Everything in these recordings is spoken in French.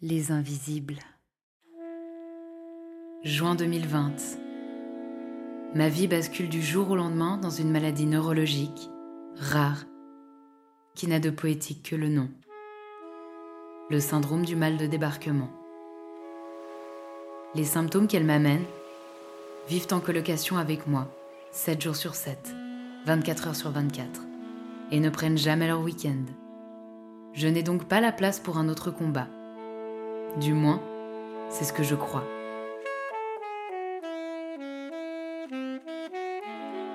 Les invisibles. Juin 2020. Ma vie bascule du jour au lendemain dans une maladie neurologique, rare, qui n'a de poétique que le nom. Le syndrome du mal de débarquement. Les symptômes qu'elle m'amène vivent en colocation avec moi, 7 jours sur 7, 24 heures sur 24, et ne prennent jamais leur week-end. Je n'ai donc pas la place pour un autre combat du moins, c'est ce que je crois.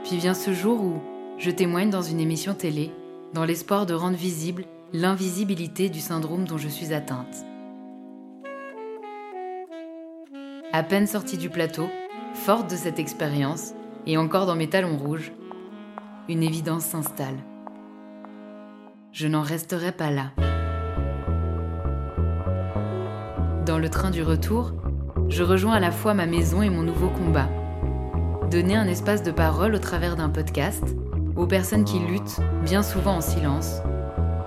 Puis vient ce jour où je témoigne dans une émission télé, dans l'espoir de rendre visible l'invisibilité du syndrome dont je suis atteinte. À peine sortie du plateau, forte de cette expérience, et encore dans mes talons rouges, une évidence s'installe. Je n'en resterai pas là. Dans le train du retour, je rejoins à la fois ma maison et mon nouveau combat. Donner un espace de parole au travers d'un podcast aux personnes qui luttent, bien souvent en silence,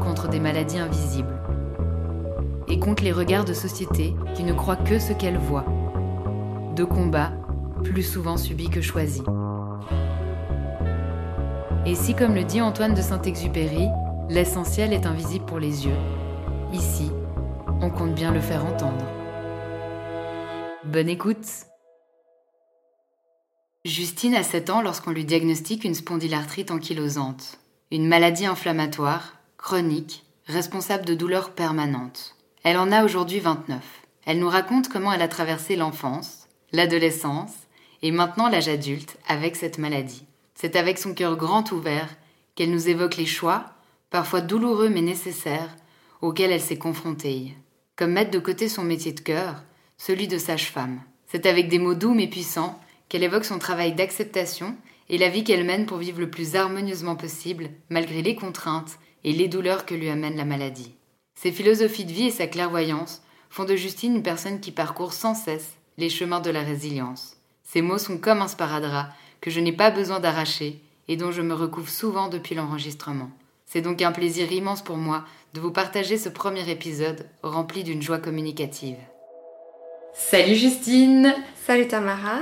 contre des maladies invisibles. Et contre les regards de société qui ne croient que ce qu'elles voient. De combats plus souvent subis que choisis. Et si, comme le dit Antoine de Saint-Exupéry, l'essentiel est invisible pour les yeux, ici, on compte bien le faire entendre. Bonne écoute Justine a 7 ans lorsqu'on lui diagnostique une spondylarthrite ankylosante, une maladie inflammatoire, chronique, responsable de douleurs permanentes. Elle en a aujourd'hui 29. Elle nous raconte comment elle a traversé l'enfance, l'adolescence et maintenant l'âge adulte avec cette maladie. C'est avec son cœur grand ouvert qu'elle nous évoque les choix, parfois douloureux mais nécessaires, auxquels elle s'est confrontée comme mettre de côté son métier de cœur, celui de sage-femme. C'est avec des mots doux mais puissants qu'elle évoque son travail d'acceptation et la vie qu'elle mène pour vivre le plus harmonieusement possible, malgré les contraintes et les douleurs que lui amène la maladie. Ses philosophies de vie et sa clairvoyance font de Justine une personne qui parcourt sans cesse les chemins de la résilience. Ses mots sont comme un sparadrap que je n'ai pas besoin d'arracher et dont je me recouvre souvent depuis l'enregistrement. C'est donc un plaisir immense pour moi de vous partager ce premier épisode rempli d'une joie communicative. Salut Justine Salut Tamara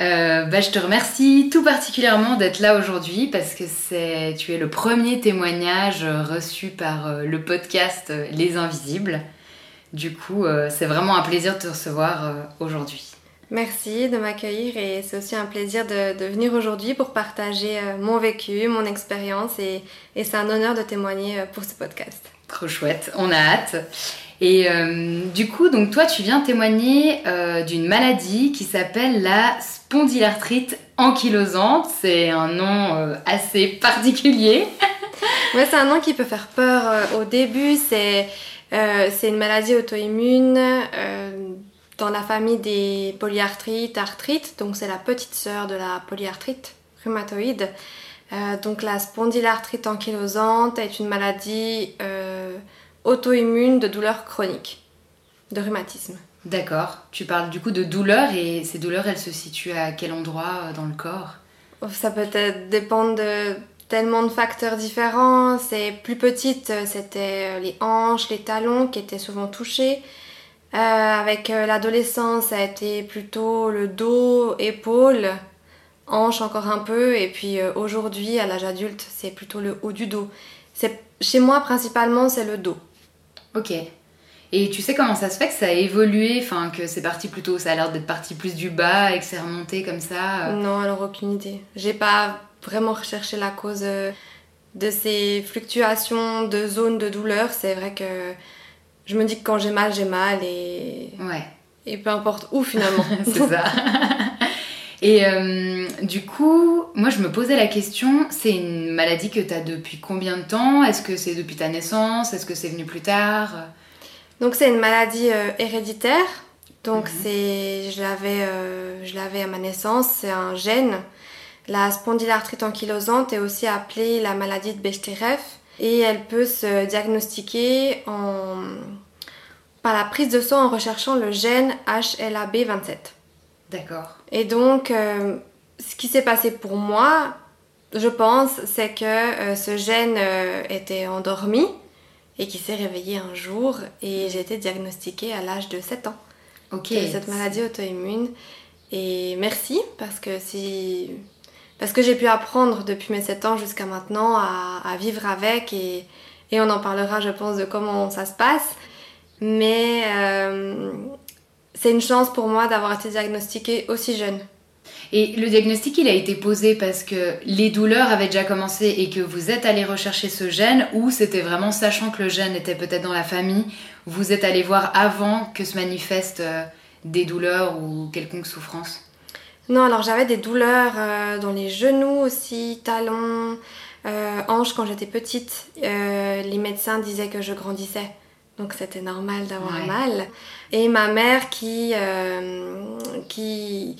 euh, bah, je te remercie tout particulièrement d'être là aujourd'hui parce que c'est tu es le premier témoignage reçu par euh, le podcast Les Invisibles. Du coup, euh, c'est vraiment un plaisir de te recevoir aujourd'hui. Merci de m'accueillir et c'est aussi un plaisir de, venir aujourd'hui pour partager euh, mon vécu, mon expérience et, c'est un honneur de témoigner euh, pour ce podcast. Trop chouette, on a hâte. Et euh, du coup, donc toi, tu viens témoigner d'une maladie qui s'appelle la spondylarthrite ankylosante. C'est un nom assez particulier. ouais, c'est un nom qui peut faire peur au début. C'est c'est une maladie auto-immune dans la famille des polyarthrites, arthrites, donc c'est la petite sœur de la polyarthrite rhumatoïde. Euh, donc la spondylarthrite ankylosante est une maladie euh, auto-immune de douleurs chroniques, de rhumatisme. D'accord. Tu parles du coup de douleurs et ces douleurs, elles se situent à quel endroit euh, dans le corps? Ça peut être dépendre de tellement de facteurs différents. C'est plus petite, c'était les hanches, les talons qui étaient souvent touchés. Euh, avec euh, l'adolescence, ça a été plutôt le dos, épaules, hanches encore un peu. Et puis euh, aujourd'hui, à l'âge adulte, c'est plutôt le haut du dos. Chez moi, principalement, c'est le dos. Ok. Et tu sais comment ça se fait que ça a évolué, enfin que c'est parti plutôt, ça a l'air d'être parti plus du bas et que c'est remonté comme ça Non, alors aucune idée. J'ai pas vraiment recherché la cause de ces fluctuations de zones de douleur. C'est vrai que je me dis que quand j'ai mal, j'ai mal et. Ouais. Et peu importe où finalement. c'est ça. Et euh, du coup, moi je me posais la question, c'est une maladie que tu as depuis combien de temps? Est-ce que c'est depuis ta naissance? Est-ce que c'est venu plus tard? Donc c'est une maladie euh, héréditaire. Donc mhm. c'est je l'avais euh, je l'avais à ma naissance, c'est un gène. La spondylarthrite ankylosante est aussi appelée la maladie de Bechterew et elle peut se diagnostiquer par la prise de sang en recherchant le gène HLA-B27. D'accord. Et donc, euh, ce qui s'est passé pour moi, je pense, c'est que euh, ce gène euh, était endormi et qui s'est réveillé un jour et j'ai été diagnostiquée à l'âge de 7 ans. Ok. cette maladie auto-immune. Et merci parce que si parce que j'ai pu apprendre depuis mes 7 ans jusqu'à maintenant à, vivre avec et, et, on en parlera je pense de comment ça se passe. Mais euh, c'est une chance pour moi d'avoir été diagnostiquée aussi jeune. Et le diagnostic, il a été posé parce que les douleurs avaient déjà commencé et que vous êtes allé rechercher ce gène ou c'était vraiment sachant que le gène était peut-être dans la famille, vous êtes allé voir avant que se manifestent euh, des douleurs ou quelconque souffrance? Non, alors j'avais des douleurs euh, dans les genoux aussi, talons, euh, hanches quand j'étais petite. les médecins disaient que je grandissais. Donc c'était normal d'avoir mal. Et ma mère qui, qui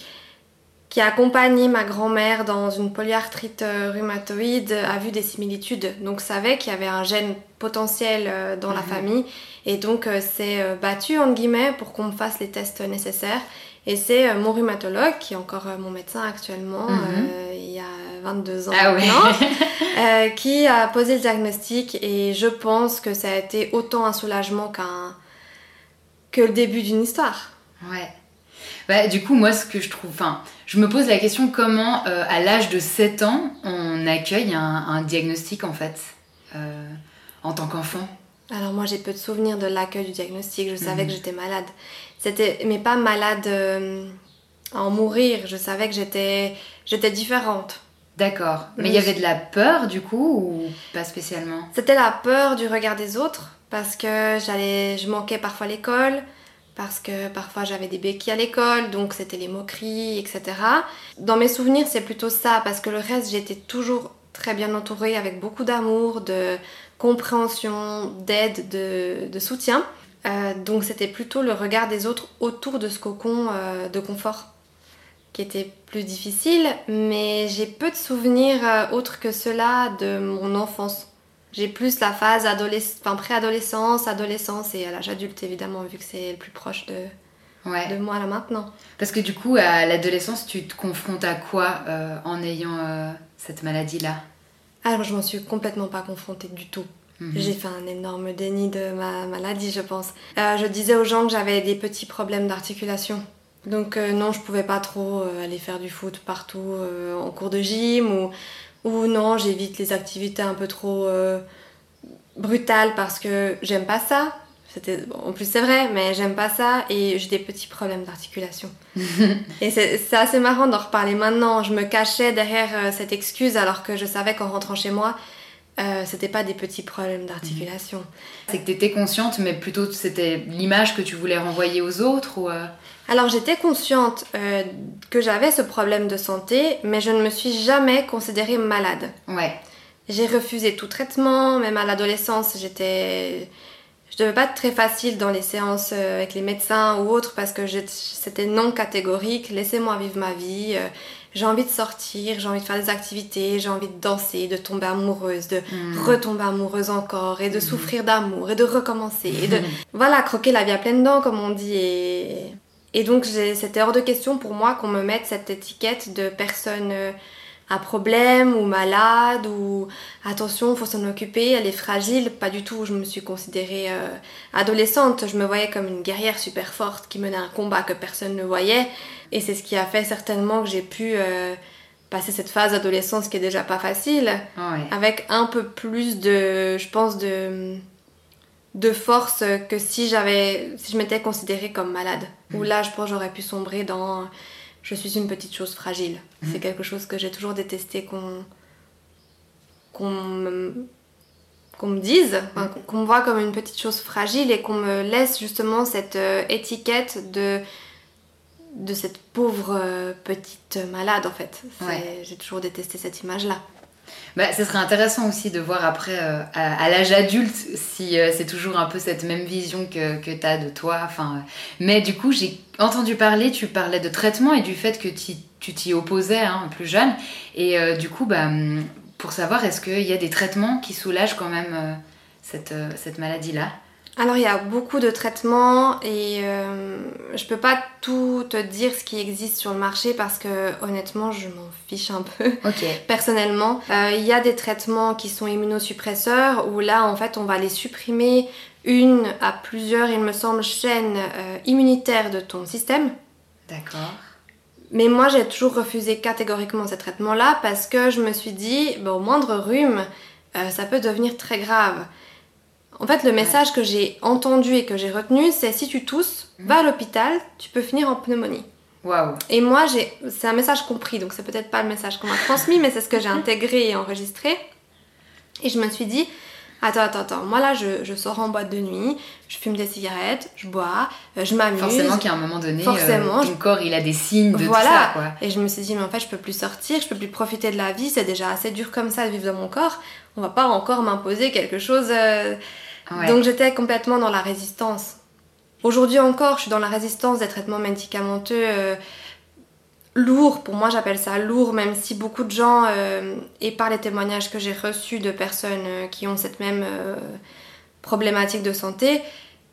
qui a accompagné ma grand-mère dans une polyarthrite euh, rhumatoïde a vu des similitudes. Donc savait qu'il y avait un gène potentiel euh, dans la mhm. famille et donc euh, s'est battu entre guillemets pour qu'on me fasse les tests nécessaires. Et c'est mon rhumatologue, qui est encore mon médecin actuellement, mhm. il y a 22 ans ah maintenant, qui a posé le diagnostic et je pense que ça a été autant un soulagement qu'un que le début d'une histoire. Ouais. Bah, du coup, moi, ce que je trouve. Enfin, je me pose la question comment, euh, à l'âge de 7 ans, on accueille un, diagnostic, en fait, euh, en tant qu'enfant? Alors, moi, j'ai peu de souvenirs de l'accueil du diagnostic. Je savais mhm. que j'étais malade. C'était, mais pas malade euh, à en mourir. Je savais que j'étais, j'étais différente. D'accord. Mais il y avait de la peur, du coup, ou pas spécialement? C'était la peur du regard des autres, parce que j'allais, je manquais parfois l'école parce que parfois j'avais des béquilles à l'école, donc c'était les moqueries, etc. Dans mes souvenirs, c'est plutôt ça, parce que le reste, j'étais toujours très bien entourée avec beaucoup d'amour, de compréhension, d'aide, de, soutien. Euh, donc c'était plutôt le regard des autres autour de ce cocon euh, de confort qui était plus difficile, mais j'ai peu de souvenirs euh, autres que cela de mon enfance. J'ai plus la phase enfin, préadolescence, adolescence et à l'âge adulte évidemment vu que c'est le plus proche de, de moi là maintenant. Parce que du coup à l'adolescence tu te confrontes à quoi en ayant cette maladie là Alors je m'en suis complètement pas confrontée du tout. Mhm. J'ai fait un énorme déni de ma maladie je pense. Euh, je disais aux gens que j'avais des petits problèmes d'articulation. Donc non, je pouvais pas trop aller faire du foot partout en cours de gym ou ou non, j'évite les activités un peu trop euh, brutales parce que j'aime pas ça. En plus, c'est vrai, mais j'aime pas ça et j'ai des petits problèmes d'articulation. et c'est assez marrant d'en reparler maintenant. Je me cachais derrière euh, cette excuse alors que je savais qu'en rentrant chez moi, euh, c'était pas des petits problèmes d'articulation. C'est que tu étais consciente, mais plutôt c'était l'image que tu voulais renvoyer aux autres ou alors j'étais consciente euh, que j'avais ce problème de santé, mais je ne me suis jamais considérée malade. Ouais. J'ai refusé tout traitement, même à l'adolescence, j'étais je devais pas être très facile dans les séances euh, avec les médecins ou autres parce que c'était non catégorique. Laissez-moi vivre ma vie. J'ai envie de sortir, j'ai envie de faire des activités, j'ai envie de danser, de tomber amoureuse, de hmm. retomber amoureuse encore et de hmm. souffrir d'amour et de recommencer et de voilà croquer la vie à pleines dents comme on dit et et donc c'était hors de question pour moi qu'on me mette cette étiquette de personne euh, à problème ou malade ou attention, faut s'en occuper, elle est fragile. Pas du tout, je me suis considérée euh, adolescente, je me voyais comme une guerrière super forte qui menait un combat que personne ne voyait. Et c'est ce qui a fait certainement que j'ai pu euh, passer cette phase d'adolescence qui est déjà pas facile, avec un peu plus de, je pense, de de force que si j'avais si je m'étais considérée comme malade. Ou où là je pense j'aurais pu sombrer dans je suis une petite chose fragile mm. c'est quelque chose que j'ai toujours détesté qu'on qu'on me, qu'on me dise mm. qu'on me voit comme une petite chose fragile et qu'on me laisse justement cette euh, étiquette de de cette pauvre euh, petite malade en fait j'ai toujours détesté cette image là bah, ce serait intéressant aussi de voir après, euh, à, l'âge adulte, si euh, c'est toujours un peu cette même vision que, que tu as de toi. Enfin, mais du coup, j'ai entendu parler, tu parlais de traitement et du fait que tu t'y opposais hein, plus jeune. Et euh, du coup, bah, pour savoir, est-ce qu'il y a des traitements qui soulagent quand même cette, cette maladie-là? Alors il y a beaucoup de traitements et euh, je peux pas tout te dire ce qui existe sur le marché parce que honnêtement je m'en fiche un peu Ok. personnellement. Euh, Il y a des traitements qui sont immunosuppresseurs où là en fait on va les supprimer une à plusieurs il me semble chaînes euh, immunitaires de ton système. D'accord. Mais moi, j'ai toujours refusé catégoriquement ces traitements-là parce que je me suis dit, bah, au moindre rhume, euh, ça peut devenir très grave. En fait, le message que j'ai entendu et que j'ai retenu, c'est si tu tousses, va à l'hôpital, tu peux finir en pneumonie. Waouh. Et moi, j'ai, c'est un message compris, donc c'est peut-être pas le message qu'on m'a transmis, mais c'est ce que j'ai intégré et enregistré. Et je me suis dit, attends, attends, attends, moi là, je, je sors en boîte de nuit, je fume des cigarettes, je bois, euh, je m'amuse. Forcément qu'à un moment donné, Forcément, euh, je- ton corps il a des signes de voilà. tout ça quoi. Et je me suis dit, mais en fait, je peux plus sortir, je peux plus profiter de la vie, c'est déjà assez dur comme ça de vivre dans mon corps. On va pas encore m'imposer quelque chose. euh, Ouais. Donc j'étais complètement dans la résistance. Aujourd'hui encore, je suis dans la résistance des traitements médicamenteux euh, lourds. Pour moi, j'appelle ça lourd, même si beaucoup de gens, euh, et par les témoignages que j'ai reçus de personnes euh, qui ont cette même euh, problématique de santé,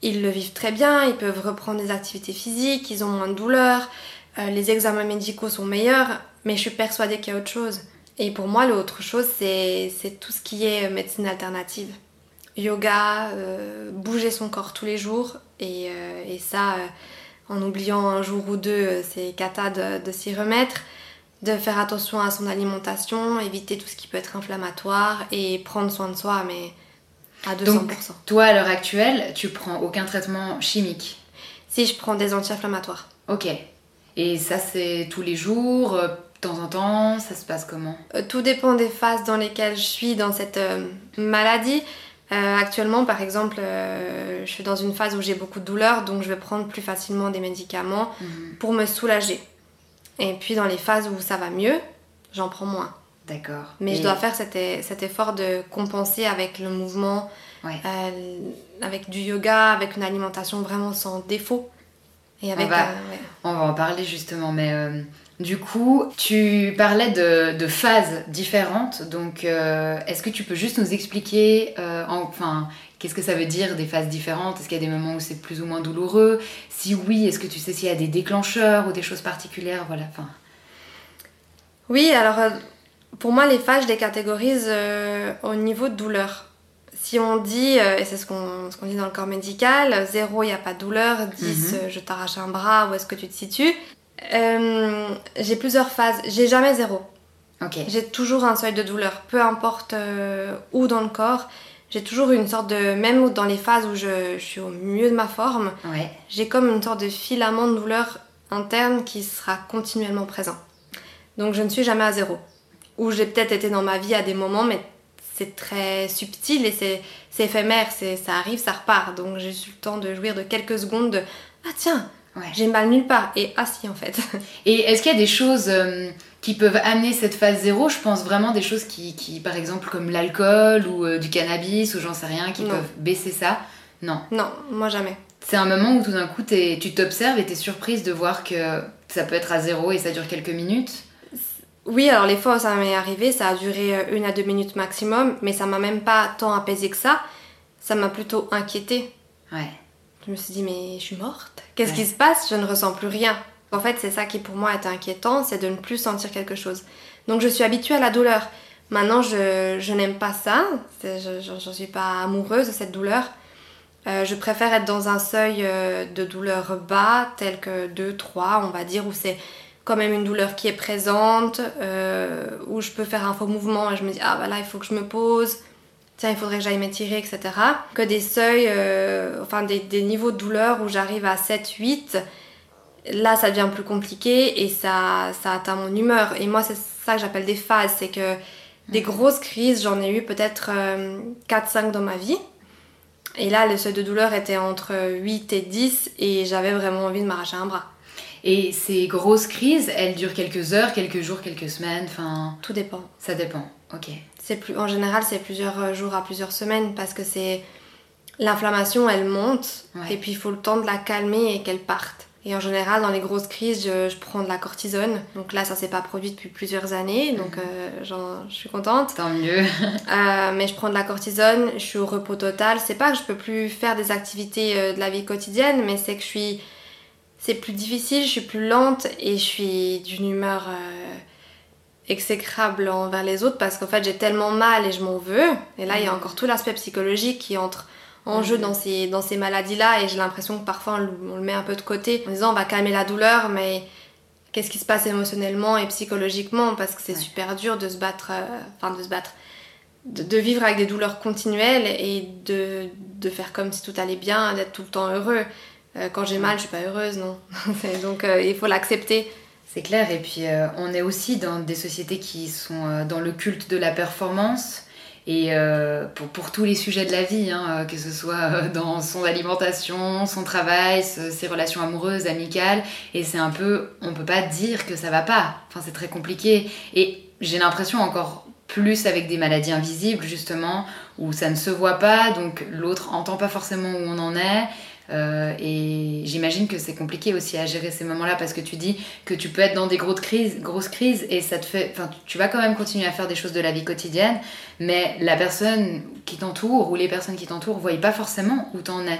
ils le vivent très bien, ils peuvent reprendre des activités physiques, ils ont moins de douleurs, les examens médicaux sont meilleurs, mais je suis persuadée qu'il y a autre chose. Et pour moi, l'autre chose, c'est tout ce qui est médecine alternative. Yoga, bouger son corps tous les jours, et, et ça, en oubliant un jour ou deux, euh, c'est cata de, de s'y remettre, de faire attention à son alimentation, éviter tout ce qui peut être inflammatoire, et prendre soin de soi, mais à 200%. Donc, toi à l'heure actuelle, tu prends aucun traitement chimique? Si je prends des anti-inflammatoires. Ok. Et ça c'est tous les jours, euh, de temps en temps, ça se passe comment? Euh, Tout dépend des phases dans lesquelles je suis dans cette euh, maladie. Euh, actuellement, par exemple, euh, je suis dans une phase où j'ai beaucoup de douleurs, donc je vais prendre plus facilement des médicaments Mhm. pour me soulager. Et puis dans les phases où ça va mieux, j'en prends moins. D'accord. Mais Et- je dois faire cet, cet effort de compenser avec le mouvement, Ouais. euh, avec du yoga, avec une alimentation vraiment sans défaut. Et avec, va- euh, ouais. On va en parler justement, mais euh, du coup, tu parlais de, de phases différentes, donc euh, est-ce que tu peux juste nous expliquer, euh, enfin, qu'est-ce que ça veut dire des phases différentes? Est-ce qu'il y a des moments où c'est plus ou moins douloureux? Si oui, est-ce que tu sais s'il y a des déclencheurs ou des choses particulières? Voilà, enfin. Oui, alors euh, pour moi, les phases, je les catégorise euh, au niveau de douleur. Si on dit, et c'est ce qu'on ce dit dans le corps médical, 0, il n'y a pas de douleur, 10, Mhm. euh, je t'arrache un bras, où est-ce que tu te situes? Euh, J'ai plusieurs phases. J'ai jamais zéro. Ok. J'ai toujours un seuil de douleur, peu importe euh, où dans le corps. J'ai toujours une sorte de. Même dans les phases où je, je suis au mieux de ma forme, Ouais. j'ai comme une sorte de filament de douleur interne qui sera continuellement présent. Donc je ne suis jamais à zéro. Ou j'ai peut-être été dans ma vie à des moments, mais c'est très subtil et c'est c'est éphémère, c'est ça arrive, ça repart. Donc j'ai eu le temps de jouir de quelques secondes de ah tiens, Ouais. j'ai mal nulle part et ah si en fait. Et est-ce qu'il y a des choses euh, qui peuvent amener cette phase zéro? Je pense vraiment des choses qui, qui par exemple, comme l'alcool ou euh, du cannabis ou j'en sais rien, qui Non. peuvent baisser ça? Non. non, moi jamais. C'est un moment où tout d'un coup t'es- tu t'observes et t'es surprise de voir que ça peut être à zéro et ça dure quelques minutes. Oui, alors les fois où ça m'est arrivé, ça a duré euh, une à deux minutes maximum, mais ça m'a même pas tant apaisé que ça. Ça m'a plutôt inquiétée. Ouais. Je me suis dit, mais je suis morte. Qu'est-ce Ouais. qui se passe? Je ne ressens plus rien. En fait, c'est ça qui pour moi est inquiétant, c'est de ne plus sentir quelque chose. Donc je suis habituée à la douleur. Maintenant, je, je n'aime pas ça. Je n'en suis pas amoureuse de cette douleur. Euh, je préfère être dans un seuil euh, de douleur bas, tel que 2, 3, on va dire, où c'est quand même une douleur qui est présente, euh, où je peux faire un faux mouvement et je me dis, ah bah là, il faut que je me pose tiens, il faudrait que j'aille m'étirer, etc. Que des seuils, euh, enfin des, des niveaux de douleur où j'arrive à 7, 8, là ça devient plus compliqué et ça, ça atteint mon humeur. Et moi, c'est ça que j'appelle des phases, c'est que des grosses crises, j'en ai eu peut-être 4-5 dans ma vie. Et là, le seuil de douleur était entre 8 et 10 et j'avais vraiment envie de m'arracher un bras. Et ces grosses crises, elles durent quelques heures, quelques jours, quelques semaines, enfin, Tout dépend. ça dépend. Ok. C'est plus, en général, c'est plusieurs jours à plusieurs semaines parce que c'est l'inflammation, elle monte Ouais. et puis il faut le temps de la calmer et qu'elle parte. Et en général, dans les grosses crises, je, prends de la cortisone. Donc là, ça s'est pas produit depuis plusieurs années, donc mhm. euh, je suis contente. Tant mieux. Euh, mais je prends de la cortisone, je suis au repos total. C'est pas que je peux plus faire des activités euh, de la vie quotidienne, mais c'est que je suis. C'est plus difficile, je suis plus lente et je suis d'une humeur exécrable envers les autres parce qu'en fait j'ai tellement mal et je m'en veux. Et là, il y a encore tout l'aspect psychologique qui entre en jeu dans ces, dans ces maladies-là et j'ai l'impression que parfois on le, met un peu de côté en disant on va calmer la douleur mais qu'est-ce qui se passe émotionnellement et psychologiquement? Parce que c'est super dur de se battre, euh, enfin de se battre, de, vivre avec des douleurs continuelles et de, de, faire comme si tout allait bien, d'être tout le temps heureux. Euh, quand j'ai mal, je suis pas heureuse, non. Donc euh, il faut l'accepter. C'est clair, et puis on est aussi dans des sociétés qui sont dans le culte de la performance et euh, pour, tous les sujets de la vie, hein, euh, que ce soit euh, dans son alimentation, son travail, ses relations amoureuses, amicales, et c'est un peu, on peut pas dire que ça va pas. Enfin, c'est très compliqué. Et j'ai l'impression encore plus avec des maladies invisibles justement où ça ne se voit pas, donc l'autre entend pas forcément où on en est. Euh, et j'imagine que c'est compliqué aussi à gérer ces moments-là parce que tu dis que tu peux être dans des grosses crises, et ça te fait, enfin, tu vas quand même continuer à faire des choses de la vie quotidienne, mais la personne qui t'entoure ou les personnes qui t'entourent ne voient pas forcément où t'en es.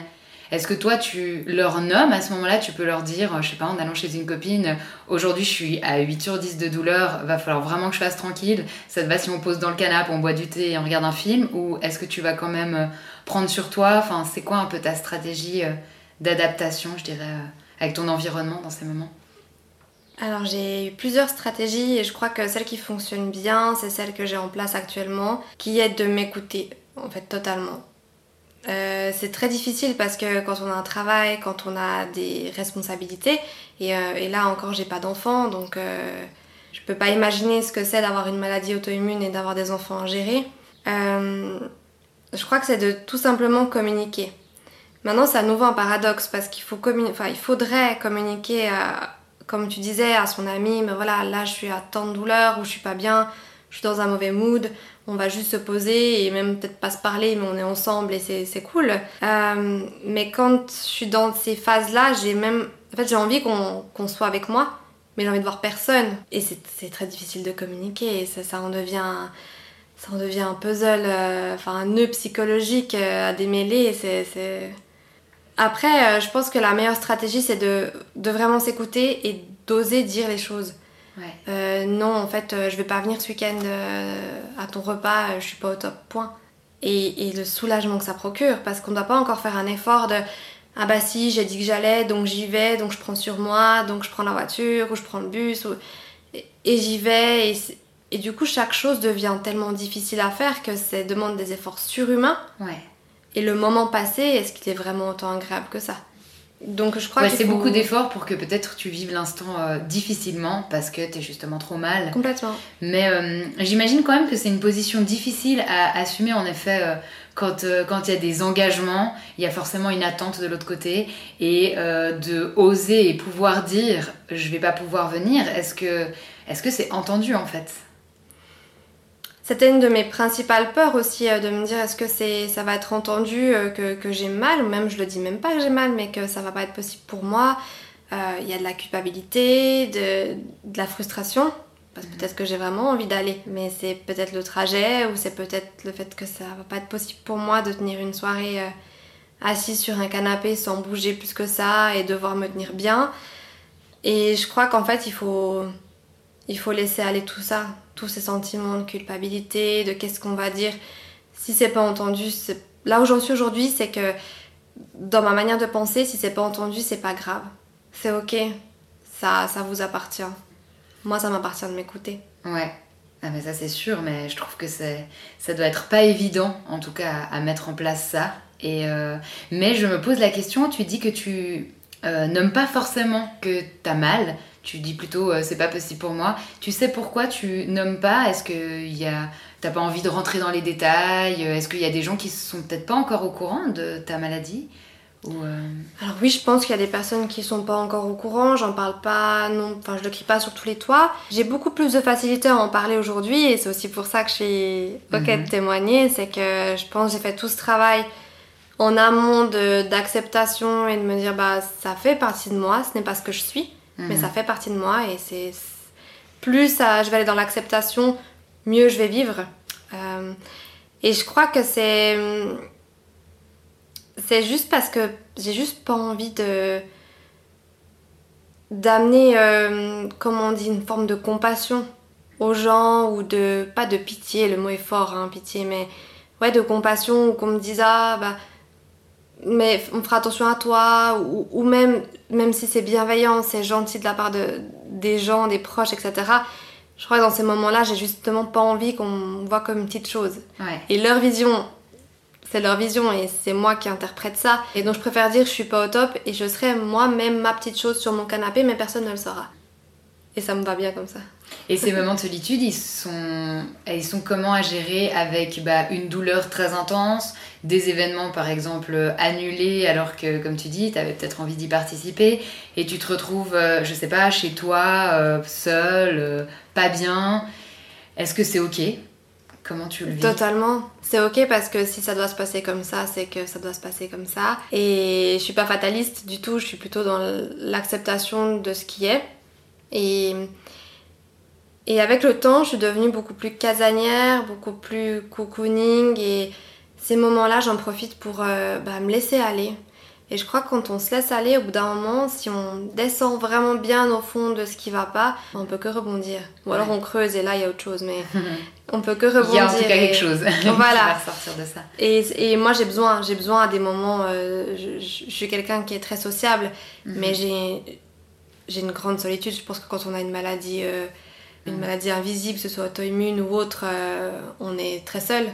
Est-ce que toi, tu leur nommes à ce moment-là Tu peux leur dire, je sais pas, en allant chez une copine, aujourd'hui je suis à 8 sur 10 de douleur, va falloir vraiment que je fasse tranquille. Ça te va si on pose dans le canapé, on boit du thé et on regarde un film Ou est-ce que tu vas quand même euh, prendre sur toi? Enfin, c'est quoi un peu ta stratégie euh, d'adaptation, je dirais, euh, avec ton environnement dans ces moments? Alors j'ai eu plusieurs stratégies et je crois que celle qui fonctionne bien, c'est celle que j'ai en place actuellement, qui est de m'écouter en fait totalement. Euh, c'est très difficile parce que quand on a un travail, quand on a des responsabilités, et, euh, là encore j'ai pas d'enfants, donc euh, je peux pas imaginer ce que c'est d'avoir une maladie auto-immune et d'avoir des enfants à gérer. je crois que c'est de tout simplement communiquer. Maintenant c'est à nouveau un paradoxe parce qu'il faut il faudrait communiquer, comme tu disais, à son ami, mais voilà, là je suis à tant de douleur ou je suis pas bien, je suis dans un mauvais mood, on va juste se poser et même peut-être pas se parler, mais on est ensemble et c'est cool. Euh, mais quand je suis dans ces phases-là, j'ai même. En fait, j'ai envie qu'on soit avec moi, mais j'ai envie de voir personne. Et c'est très difficile de communiquer ça, ça en devient. Ça en devient un puzzle, euh, enfin un nœud psychologique euh, à démêler. Après, je pense que la meilleure stratégie, c'est de, de vraiment s'écouter et d'oser dire les choses. Euh, non, en fait, euh, je vais pas venir ce week-end euh, à ton repas, je suis pas au top, point. Et, le soulagement que ça procure, parce qu'on doit pas encore faire un effort de ah bah si, j'ai dit que j'allais, donc j'y vais, donc je prends sur moi, donc je prends la voiture ou je prends le bus, et, j'y vais. Et, et, du coup, chaque chose devient tellement difficile à faire que ça demande des efforts surhumains. Et le moment passé, est-ce qu'il est vraiment autant agréable que ça? Donc je crois que c'est beaucoup d'efforts pour que peut-être tu vives l'instant euh, difficilement parce que tu es justement trop mal. Complètement. Mais euh, j'imagine quand même que c'est une position difficile à assumer en effet euh, quand quand il y a des engagements, il y a forcément une attente de l'autre côté et de oser et pouvoir dire je vais pas pouvoir venir. Est-ce que est-ce que c'est entendu en fait? C'était une de mes principales peurs aussi euh, de me dire est-ce que c'est ça va être entendu euh, que, j'ai mal ou même je le dis même pas que j'ai mal mais que ça va pas être possible pour moi. Euh, il y a de la culpabilité de, la frustration parce que peut-être que j'ai vraiment envie d'aller mais c'est peut-être le trajet ou c'est peut-être le fait que ça va pas être possible pour moi de tenir une soirée assise sur un canapé sans bouger plus que ça et devoir me tenir bien. Et je crois qu'en fait il faut il faut laisser aller tout ça tous ces sentiments de culpabilité, de qu'est-ce qu'on va dire. Si c'est pas entendu, là où j'en suis aujourd'hui, c'est que dans ma manière de penser, si c'est pas entendu, c'est pas grave. C'est ok, ça, ça vous appartient. Moi, ça m'appartient de m'écouter. Ouais. Ah mais ça c'est sûr, mais je trouve que ça doit être pas évident, en tout cas, à, mettre en place ça. Et euh, mais je me pose la question, tu dis que tu euh, nommes pas forcément que t'as mal, tu dis plutôt euh, c'est pas possible pour moi. Tu sais pourquoi tu nommes pas? Est-ce que y a... t'as pas envie de rentrer dans les détails? Est-ce qu'il y a des gens qui sont peut-être pas encore au courant de ta maladie? Ou euh, Alors oui, je pense qu'il y a des personnes qui sont pas encore au courant. J'en parle pas, non, enfin je le crie pas sur tous les toits. J'ai beaucoup plus de facilité à en parler aujourd'hui et c'est aussi pour ça que je suis ok de mhm. témoigner. C'est que je pense que j'ai fait tout ce travail en amont d'acceptation et de me dire bah ça fait partie de moi, ce n'est pas ce que je suis, mais mhm. ça fait partie de moi et c'est plus ça, je vais aller dans l'acceptation, mieux je vais vivre. Euh, et je crois que c'est c'est juste parce que j'ai juste pas envie de d'amener euh, comment on dit une forme de compassion aux gens ou de pas de pitié, le mot est fort hein, pitié mais ouais de compassion ou qu'on me dise ah bah mais on fera attention à toi, ou, même, même si c'est bienveillant, c'est gentil de la part de, des gens, des proches, etc. Je crois que dans ces moments-là, j'ai justement pas envie qu'on me voit comme une petite chose. Et leur vision, c'est leur vision et c'est moi qui interprète ça. Et donc je préfère dire je suis pas au top et je serai moi-même ma petite chose sur mon canapé, mais personne ne le saura. Et ça me va bien comme ça. Et ces moments de solitude, ils sont, ils sont comment à gérer avec bah, une douleur très intense, des événements par exemple annulés alors que, comme tu dis, tu avais peut-être envie d'y participer et tu te retrouves, euh, je sais pas, chez toi, euh, seul, euh, pas bien. Est-ce que c'est ok? Comment tu le vis? Totalement. C'est ok parce que si ça doit se passer comme ça, c'est que ça doit se passer comme ça. Et je suis pas fataliste du tout, je suis plutôt dans l'acceptation de ce qui est. Et et avec le temps, je suis devenue beaucoup plus casanière, beaucoup plus cocooning. Et ces moments-là, j'en profite pour euh, bah, me laisser aller. Et je crois que quand on se laisse aller, au bout d'un moment, si on descend vraiment bien au fond de ce qui va pas, on peut que rebondir. Ou alors on creuse et là il y a autre chose, mais on peut que rebondir. Il y a en tout cas quelque chose voilà. qui sortir de ça. Et, et moi j'ai besoin, j'ai besoin à des moments. Euh, je, suis quelqu'un qui est très sociable, mhm. mais j'ai j'ai une grande solitude. Je pense que quand on a une maladie euh, une maladie invisible, que ce soit auto-immune ou autre, euh, on est très seul.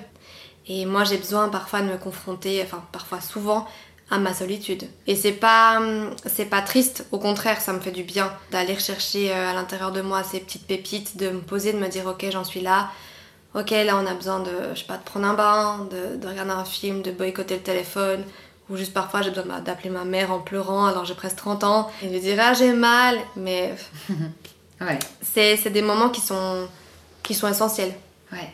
Et moi, j'ai besoin parfois de me confronter, enfin parfois souvent, à ma solitude. Et c'est pas, c'est pas triste, au contraire, ça me fait du bien d'aller chercher euh, à l'intérieur de moi ces petites pépites, de me poser, de me dire ok, j'en suis là. Ok, là on a besoin de, je sais pas, de prendre un bain, de, de regarder un film, de boycotter le téléphone, ou juste parfois j'ai besoin d'appeler ma mère en pleurant alors j'ai presque 30 ans et de dire ah j'ai mal, mais Ouais. C'est des moments qui sont, qui sont essentiels. Ouais.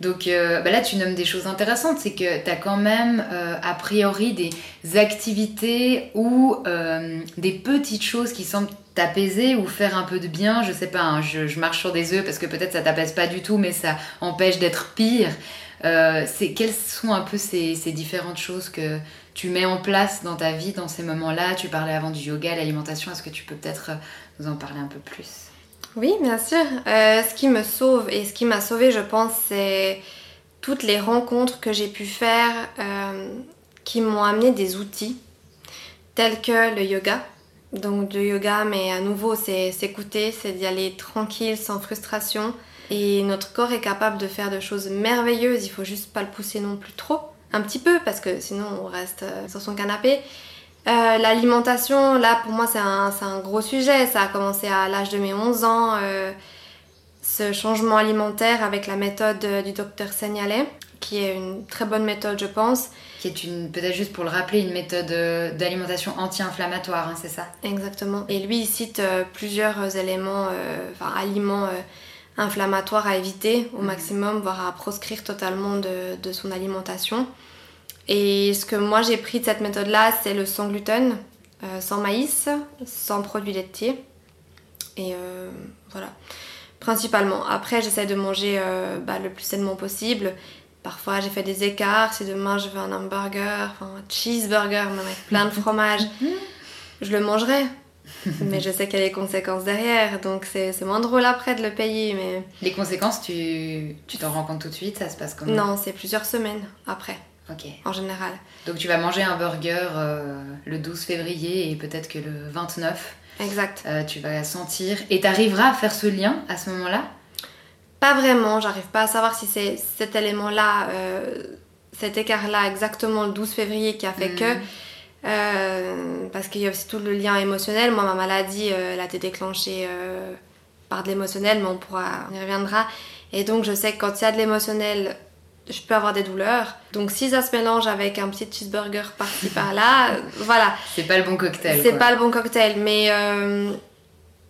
Donc euh, bah là, tu nommes des choses intéressantes. C'est que tu as quand même, euh, a priori, des activités ou euh, des petites choses qui semblent t'apaiser ou faire un peu de bien. Je sais pas, hein, je, marche sur des œufs parce que peut-être ça t'apaise pas du tout, mais ça empêche d'être pire. quelles sont un peu ces, ces, différentes choses que tu mets en place dans ta vie dans ces moments-là? Tu parlais avant du yoga, l'alimentation. Est-ce que tu peux peut-être nous en parler un peu plus? Oui, bien sûr. Euh, ce qui me sauve et ce qui m'a sauvé, je pense, c'est toutes les rencontres que j'ai pu faire euh, qui m'ont amené des outils tels que le yoga. Donc le yoga, mais à nouveau, c'est s'écouter, c'est d'y aller tranquille, sans frustration. Et notre corps est capable de faire de choses merveilleuses, il faut juste pas le pousser non plus trop. Un petit peu, parce que sinon on reste euh, sur son canapé. Euh, l'alimentation, là pour moi c'est un, gros sujet. Ça a commencé à l'âge de mes 11 ans, euh, ce changement alimentaire avec la méthode du docteur Seignalet, qui est une très bonne méthode je pense. Qui est une, peut-être juste pour le rappeler, une méthode euh, d'alimentation anti-inflammatoire, hein, c'est ça? Exactement. Et lui il cite plusieurs éléments, enfin aliments inflammatoires à éviter au mhm. maximum, voire à proscrire totalement de son alimentation. Et ce que moi j'ai pris de cette méthode-là, c'est le sans gluten, euh, sans maïs, sans produits laitiers. Et euh, voilà, principalement. Après, j'essaie de manger euh, bah, le plus sainement possible. Parfois, j'ai fait des écarts. Si demain je veux un hamburger, enfin un cheeseburger, même avec plein de fromage, je le mangerai. mais je sais qu'il y a des conséquences derrière, donc c'est moins drôle après de le payer. Mais... Les conséquences, tu t'en rends compte tout de suite? Ça se passe comment? Non, c'est plusieurs semaines après. Ok. En général. Donc tu vas manger un burger euh, le 12 février et peut-être que le 29. Exact. Euh, tu vas sentir. Et tu arriveras à faire ce lien à ce moment-là? Pas vraiment. J'arrive pas à savoir si c'est cet élément-là, euh, cet écart-là, exactement le 12 février qui a fait que. Hmm. parce qu'il y a aussi tout le lien émotionnel. Moi, ma maladie, elle a été déclenchée par de l'émotionnel, mais on pourra, on y reviendra. Et donc, je sais que quand il y a de l'émotionnel je peux avoir des douleurs. Donc si ça se mélange avec un petit cheeseburger par-ci par-là, euh, voilà. C'est pas le bon cocktail. C'est pas le bon cocktail, mais euh,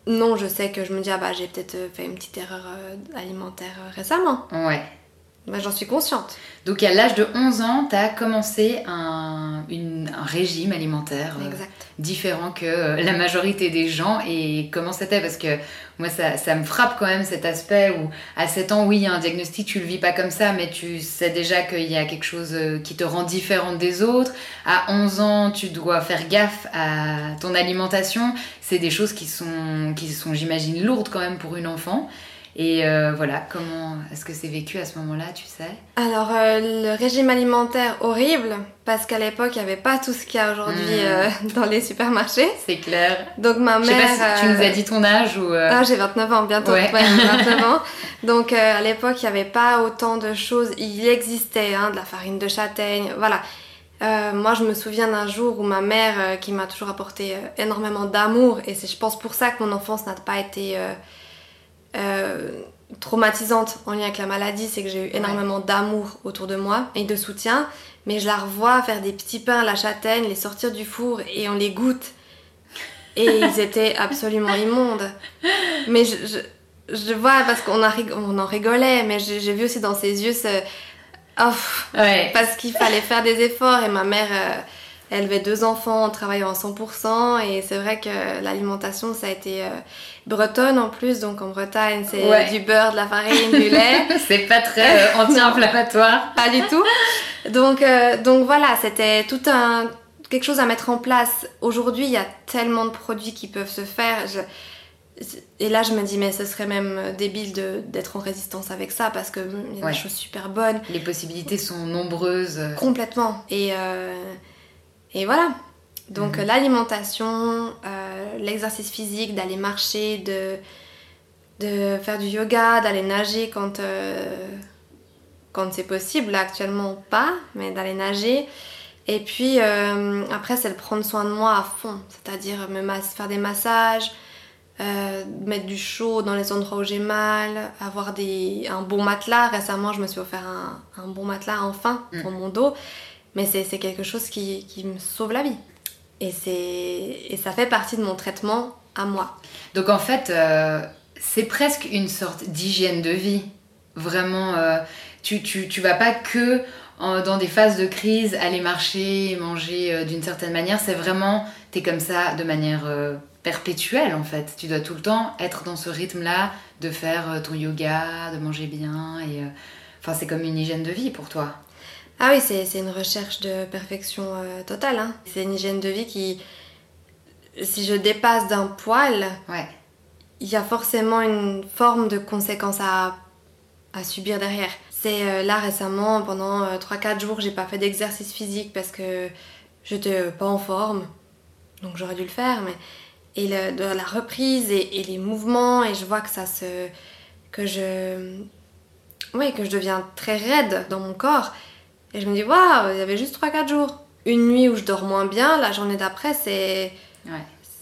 non, je sais que je me dis ah bah j'ai peut-être euh, fait une petite erreur alimentaire récemment. Ouais. Bah, j'en suis consciente. Donc à l'âge de 11 ans, tu as commencé un, une- un régime alimentaire euh, différent que euh, la majorité des gens. Et comment c'était? Parce que moi, ça, ça me frappe quand même cet aspect où à 7 ans, oui, il y a un diagnostic, tu le vis pas comme ça, mais tu sais déjà qu'il y a quelque chose euh, qui te rend différente des autres. À 11 ans, tu dois faire gaffe à ton alimentation. C'est des choses qui sont, qui sont j'imagine, lourdes quand même pour une enfant. Et euh, voilà, comment est-ce que c'est vécu à ce moment-là, tu sais? Alors, euh, le régime alimentaire horrible, parce qu'à l'époque, il n'y avait pas tout ce qu'il y a aujourd'hui Mm. euh, dans les supermarchés. C'est clair. Donc, ma Je sais mère. pas si tu nous as dit ton âge ou. Ah, j'ai 29 ans, bientôt. Ouais. Ouais, j'ai 29 ans. Donc, à l'époque, il n'y avait pas autant de choses. Il existait hein, de la farine de châtaigne, voilà. Euh, moi, je me souviens d'un jour où ma mère, euh, qui m'a toujours apporté euh, énormément d'amour, et c'est, je pense, pour ça que mon enfance n'a pas été euh, traumatisante en lien avec la maladie, c'est que j'ai eu énormément d'amour autour de moi et de soutien. Mais je la revois faire des petits pains à la châtaigne, les sortir du four et on les goûte. Et ils étaient absolument immondes. Mais je, je, je vois, parce qu'on on en rigolait, mais j'ai j'ai vu aussi dans ses yeux ce. Oh, Ouais. parce qu'il fallait faire des efforts et ma mère euh, élevait deux enfants en travaillant à 100% et c'est vrai que l'alimentation ça a été euh, bretonne en plus donc en Bretagne c'est Ouais. du beurre, de la farine, du lait c'est pas très euh, anti-inflammatoire. pas du tout donc, euh, donc voilà c'était tout un quelque chose à mettre en place aujourd'hui il y a tellement de produits qui peuvent se faire Je- et là je me dis mais ce serait même débile d'être en résistance avec ça parce que hum, il y a Ouais. des choses super bonnes Les possibilités sont nombreuses. Complètement. Et, euh, et voilà. Donc Mhm. l'alimentation, euh, l'exercice physique, d'aller marcher, de, de faire du yoga, d'aller nager quand, euh, quand c'est possible. Là actuellement pas, mais d'aller nager. Et puis euh, après c'est de prendre soin de moi à fond, c'est-à-dire me faire des massages, euh, mettre du chaud dans les endroits où j'ai mal, avoir des, un bon matelas. Récemment, je me suis offert un, un bon matelas enfin pour mon dos, mais c'est quelque chose qui, qui me sauve la vie. Et, et ça fait partie de mon traitement à moi. Donc en fait, euh, c'est presque une sorte d'hygiène de vie. Vraiment, euh, tu, tu, tu vas pas que en- dans des phases de crise aller marcher, manger euh, d'une certaine manière. C'est vraiment, t'es comme ça de manière perpétuelle en fait. Tu dois tout le temps être dans ce rythme-là de faire ton yoga, de manger bien. et Enfin, c'est comme une hygiène de vie pour toi. Ah oui, c'est une recherche de perfection euh, totale. hein. C'est une hygiène de vie qui, si je dépasse d'un poil, Ouais. il y a forcément une forme de conséquence à, à subir derrière. C'est euh, là récemment, pendant euh, 3-4 jours, j'ai pas fait d'exercice physique parce que j'étais euh, pas en forme. Donc j'aurais dû le faire, mais. Et le- de la reprise et, et les mouvements, et je vois que ça se. que je. Oui, que je deviens très raide dans mon corps. Et je me dis, waouh, il y avait juste 3-4 jours. Une nuit où je dors moins bien, la journée d'après, c'est Ouais.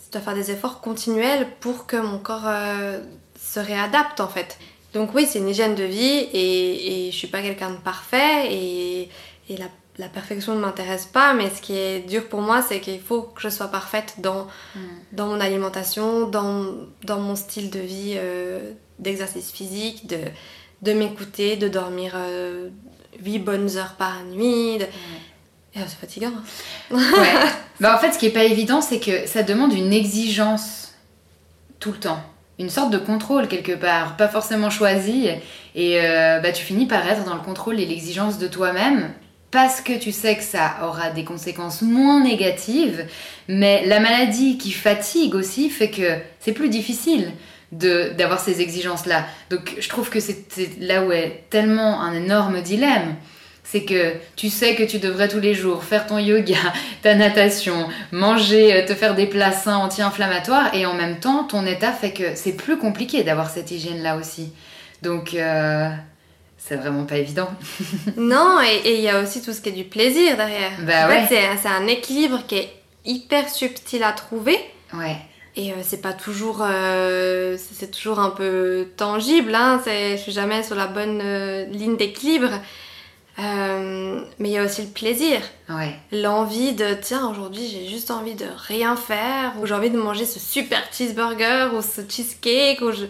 je dois faire des efforts continuels pour que mon corps euh, se réadapte en fait. Donc oui, c'est une hygiène de vie et, et je suis pas quelqu'un de parfait et, et la, la perfection ne m'intéresse pas, mais ce qui est dur pour moi, c'est qu'il faut que je sois parfaite dans, dans mon alimentation, dans, dans mon style de vie euh, d'exercice physique, de, de m'écouter, de dormir euh, 8 bonnes heures par nuit. de- Et, euh, c'est fatigant. hein. Ouais. Bah, en fait, ce qui est pas évident, c'est que ça demande une exigence tout le temps. Une sorte de contrôle quelque part, pas forcément choisi. Et euh, bah, tu finis par être dans le contrôle et l'exigence de toi-même parce que tu sais que ça aura des conséquences moins négatives. Mais la maladie qui fatigue aussi fait que c'est plus difficile d'avoir ces exigences-là. Donc je trouve que c'est là où est tellement un énorme dilemme c'est que tu sais que tu devrais tous les jours faire ton yoga, ta natation, manger, euh, te faire des plats sains anti-inflammatoires et en même temps ton état fait que c'est plus compliqué d'avoir cette hygiène là aussi. Donc euh, c'est vraiment pas évident. Non, et il y a aussi tout ce qui est du plaisir derrière. Bah en ouais. fait, c'est un équilibre qui est hyper subtil à trouver. Ouais. Et euh, c'est pas toujours. euh, c'est toujours un peu tangible, hein. Je suis jamais sur la bonne euh, ligne d'équilibre. Euh, mais il y a aussi le plaisir. Ouais. L'envie de, tiens, aujourd'hui j'ai juste envie de rien faire, ou j'ai envie de manger ce super cheeseburger, ou ce cheesecake, ou je...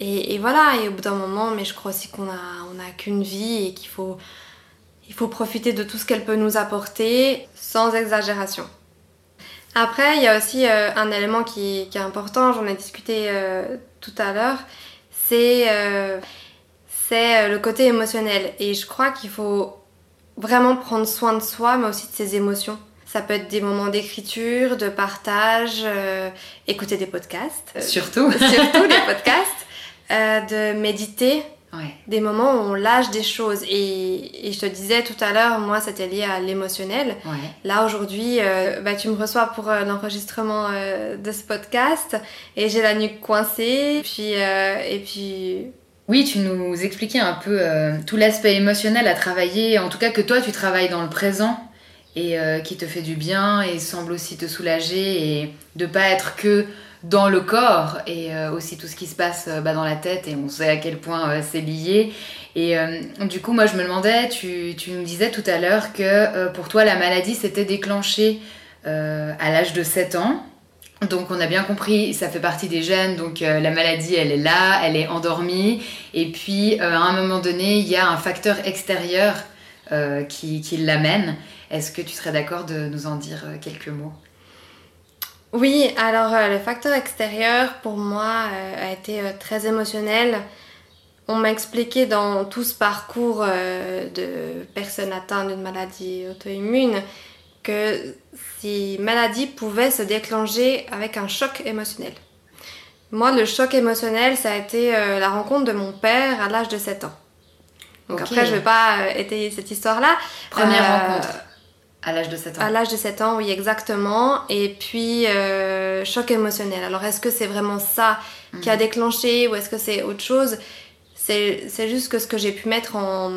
Et, voilà, et au bout d'un moment, mais je crois aussi qu'on a, on a qu'une vie et qu'il faut, il faut profiter de tout ce qu'elle peut nous apporter sans exagération. Après, il y a aussi euh, un élément qui, est important, j'en ai discuté euh, tout à l'heure, c'est euh, c'est le côté émotionnel. Et je crois qu'il faut vraiment prendre soin de soi, mais aussi de ses émotions. Ça peut être des moments d'écriture, de partage, écouter des podcasts. Surtout. surtout les podcasts. de méditer, des moments où on lâche des choses. Et, et je te disais tout à l'heure, moi, c'était lié à l'émotionnel. Là, aujourd'hui, euh, bah, tu me reçois pour euh, l'enregistrement euh, de ce podcast et j'ai la nuque coincée. Puis, et puis... Oui, tu nous expliquais un peu tout l'aspect émotionnel à travailler, en tout cas que toi, tu travailles dans le présent et qui te fait du bien et semble aussi te soulager et de pas être que dans le corps et euh, aussi tout ce qui se passe euh, bah, dans la tête et on sait à quel point euh, c'est lié. Et du coup, moi je me demandais, tu, tu nous disais tout à l'heure que pour toi la maladie s'était déclenchée à l'âge de 7 ans. Donc on a bien compris, ça fait partie des gènes, donc la maladie elle est là, elle est endormie. Et puis à un moment donné, il y a un facteur extérieur qui, qui l'amène. Est-ce que tu serais d'accord de nous en dire quelques mots? Oui, alors euh, le facteur extérieur pour moi euh, a été euh, très émotionnel. On m'a expliqué dans tout ce parcours de personnes atteintes d'une maladie auto-immune que ces maladies pouvaient se déclencher avec un choc émotionnel. Moi, le choc émotionnel, ça a été la rencontre de mon père à l'âge de 7 ans. Donc après, je ne vais pas étayer cette histoire-là. Première rencontre à l'âge de 7 ans. À l'âge de 7 ans, oui, exactement. Et puis, euh, choc émotionnel. Alors, est-ce que c'est vraiment ça qui a mhm. déclenché ou est-ce que c'est autre chose? C'est juste que ce que j'ai pu mettre en...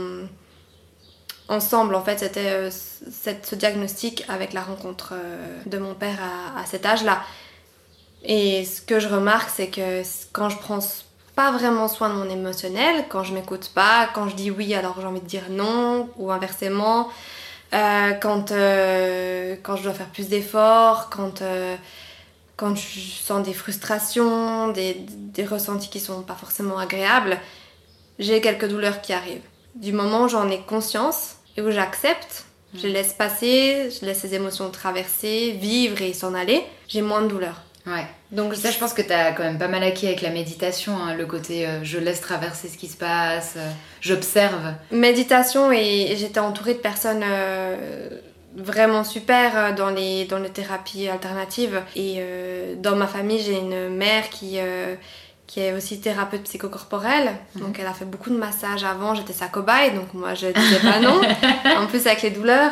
ensemble, en fait, c'était euh, ce diagnostic avec la rencontre euh, de mon père à, à cet âge-là. Et ce que je remarque, c'est que quand je prends pas vraiment soin de mon émotionnel, quand je m'écoute pas, quand je dis oui alors j'ai envie de dire non, ou inversement, euh, quand, euh, quand je dois faire plus d'efforts, quand, euh, quand je sens des frustrations, des, des ressentis qui sont pas forcément agréables, j'ai quelques douleurs qui arrivent. Du moment où j'en ai conscience et où j'accepte, je laisse passer, je laisse ces émotions traverser, vivre et s'en aller, j'ai moins de douleurs. Ouais. Donc ça, je pense que tu as quand même pas mal acquis avec la méditation, hein, le côté euh, je laisse traverser ce qui se passe, euh, j'observe. Méditation et, j'étais entourée de personnes euh, vraiment super dans les, dans les thérapies alternatives. Et dans ma famille, j'ai une mère qui, qui est aussi thérapeute psychocorporelle. Mhm. Donc elle a fait beaucoup de massages avant, j'étais sa cobaye, donc moi je disais pas non. en plus avec les douleurs,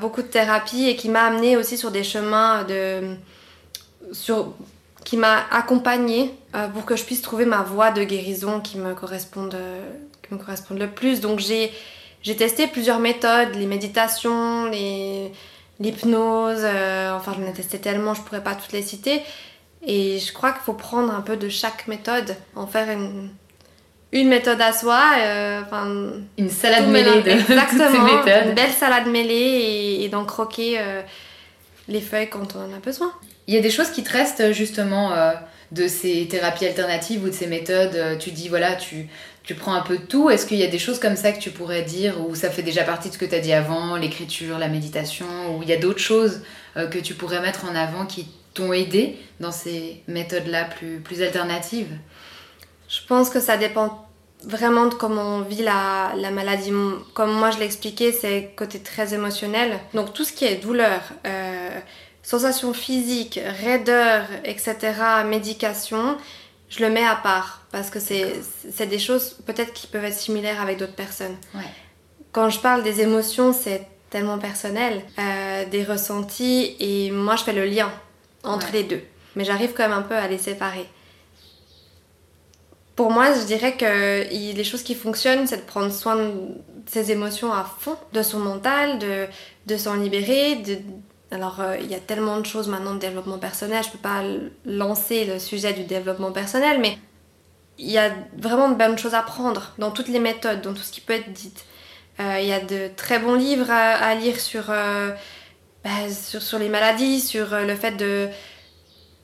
beaucoup de thérapie et qui m'a amenée aussi sur des chemins de sur, qui m'a accompagnée euh, pour que je puisse trouver ma voie de guérison qui me corresponde, qui me corresponde le plus. Donc j'ai, j'ai testé plusieurs méthodes, les méditations, les, l'hypnose, euh, enfin j'en ai testé tellement, je pourrais pas toutes les citer. Et je crois qu'il faut prendre un peu de chaque méthode, en faire une, une méthode à soi. Euh, une salade mêlée de Exactement, méthodes. Une belle salade mêlée et, et d'en croquer les feuilles quand on en a besoin. Il y a des choses qui te restent justement euh, de ces thérapies alternatives ou de ces méthodes. Euh, tu dis, voilà, tu, tu prends un peu de tout. Est-ce qu'il y a des choses comme ça que tu pourrais dire ou ça fait déjà partie de ce que tu as dit avant, l'écriture, la méditation, ou il y a d'autres choses euh, que tu pourrais mettre en avant qui t'ont aidé dans ces méthodes-là plus, plus alternatives? Je pense que ça dépend vraiment de comment on vit la, la maladie. Comme moi je l'expliquais, c'est côté très émotionnel. Donc tout ce qui est douleur, sensations physiques, raideur, etc., médication, je le mets à part parce que c'est des choses peut-être qui peuvent être similaires avec d'autres personnes. Quand je parle des émotions, c'est tellement personnel, euh, des ressentis, et moi je fais le lien entre les deux. Mais j'arrive quand même un peu à les séparer. Pour moi, je dirais que les choses qui fonctionnent, c'est de prendre soin de ses émotions à fond, de son mental, de, de s'en libérer, de, alors, euh, il y a tellement de choses maintenant de développement personnel, je ne peux pas lancer le sujet du développement personnel, mais il y a vraiment de bonnes choses à prendre dans toutes les méthodes, dans tout ce qui peut être dit. Euh, il y a de très bons livres à, lire sur, euh, bah, sur, sur, les maladies, sur le fait de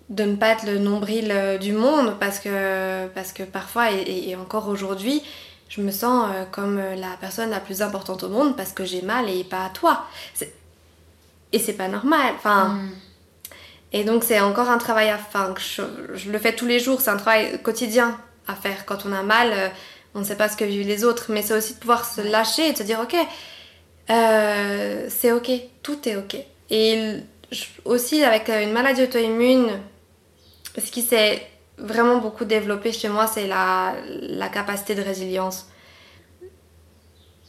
de ne pas être le nombril du monde parce que, parce que parfois, et, encore aujourd'hui, je me sens comme la personne la plus importante au monde parce que j'ai mal et pas à toi. Et c'est pas normal. Enfin. Mm. Et donc, c'est encore un travail à faire. Je, je, le fais tous les jours, c'est un travail quotidien à faire. Quand on a mal, euh, on ne sait pas ce que vivent les autres, mais c'est aussi de pouvoir se lâcher et de se dire Ok, c'est ok, tout est ok. Et aussi, avec une maladie auto-immune, ce qui s'est vraiment beaucoup développé chez moi, c'est la, la, capacité de résilience.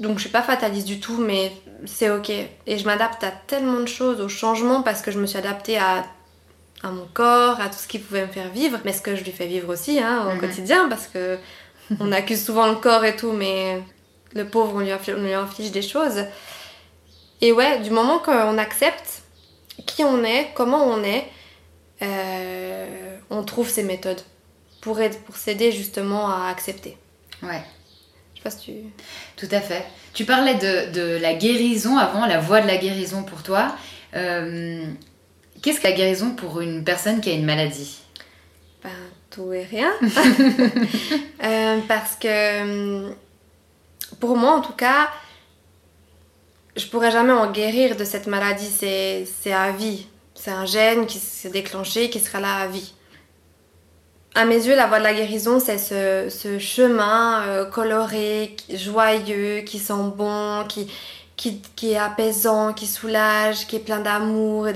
Donc je suis pas fataliste du tout, mais c'est ok. Et je m'adapte à tellement de choses, aux changements, parce que je me suis adaptée à, à mon corps, à tout ce qui pouvait me faire vivre, mais ce que je lui fais vivre aussi hein, au quotidien, parce que on accuse souvent le corps et tout, mais le pauvre, on lui, on lui inflige des choses. Et ouais, du moment qu'on accepte qui on est, comment on est, euh, on trouve ces méthodes pour, pour s'aider justement à accepter. Ouais. Je sais pas si tu... Tout à fait. Tu parlais de, la guérison avant, la voie de la guérison pour toi. Euh, qu'est-ce que la guérison pour une personne qui a une maladie? Ben, tout et rien. Euh, parce que pour moi en tout cas, je pourrais jamais en guérir de cette maladie, c'est à vie. C'est un gène qui s'est déclenché, qui sera là à vie. À mes yeux, la voie de la guérison, c'est ce, chemin euh, coloré, joyeux, qui sent bon, qui, qui, est apaisant, qui soulage, qui est plein d'amour.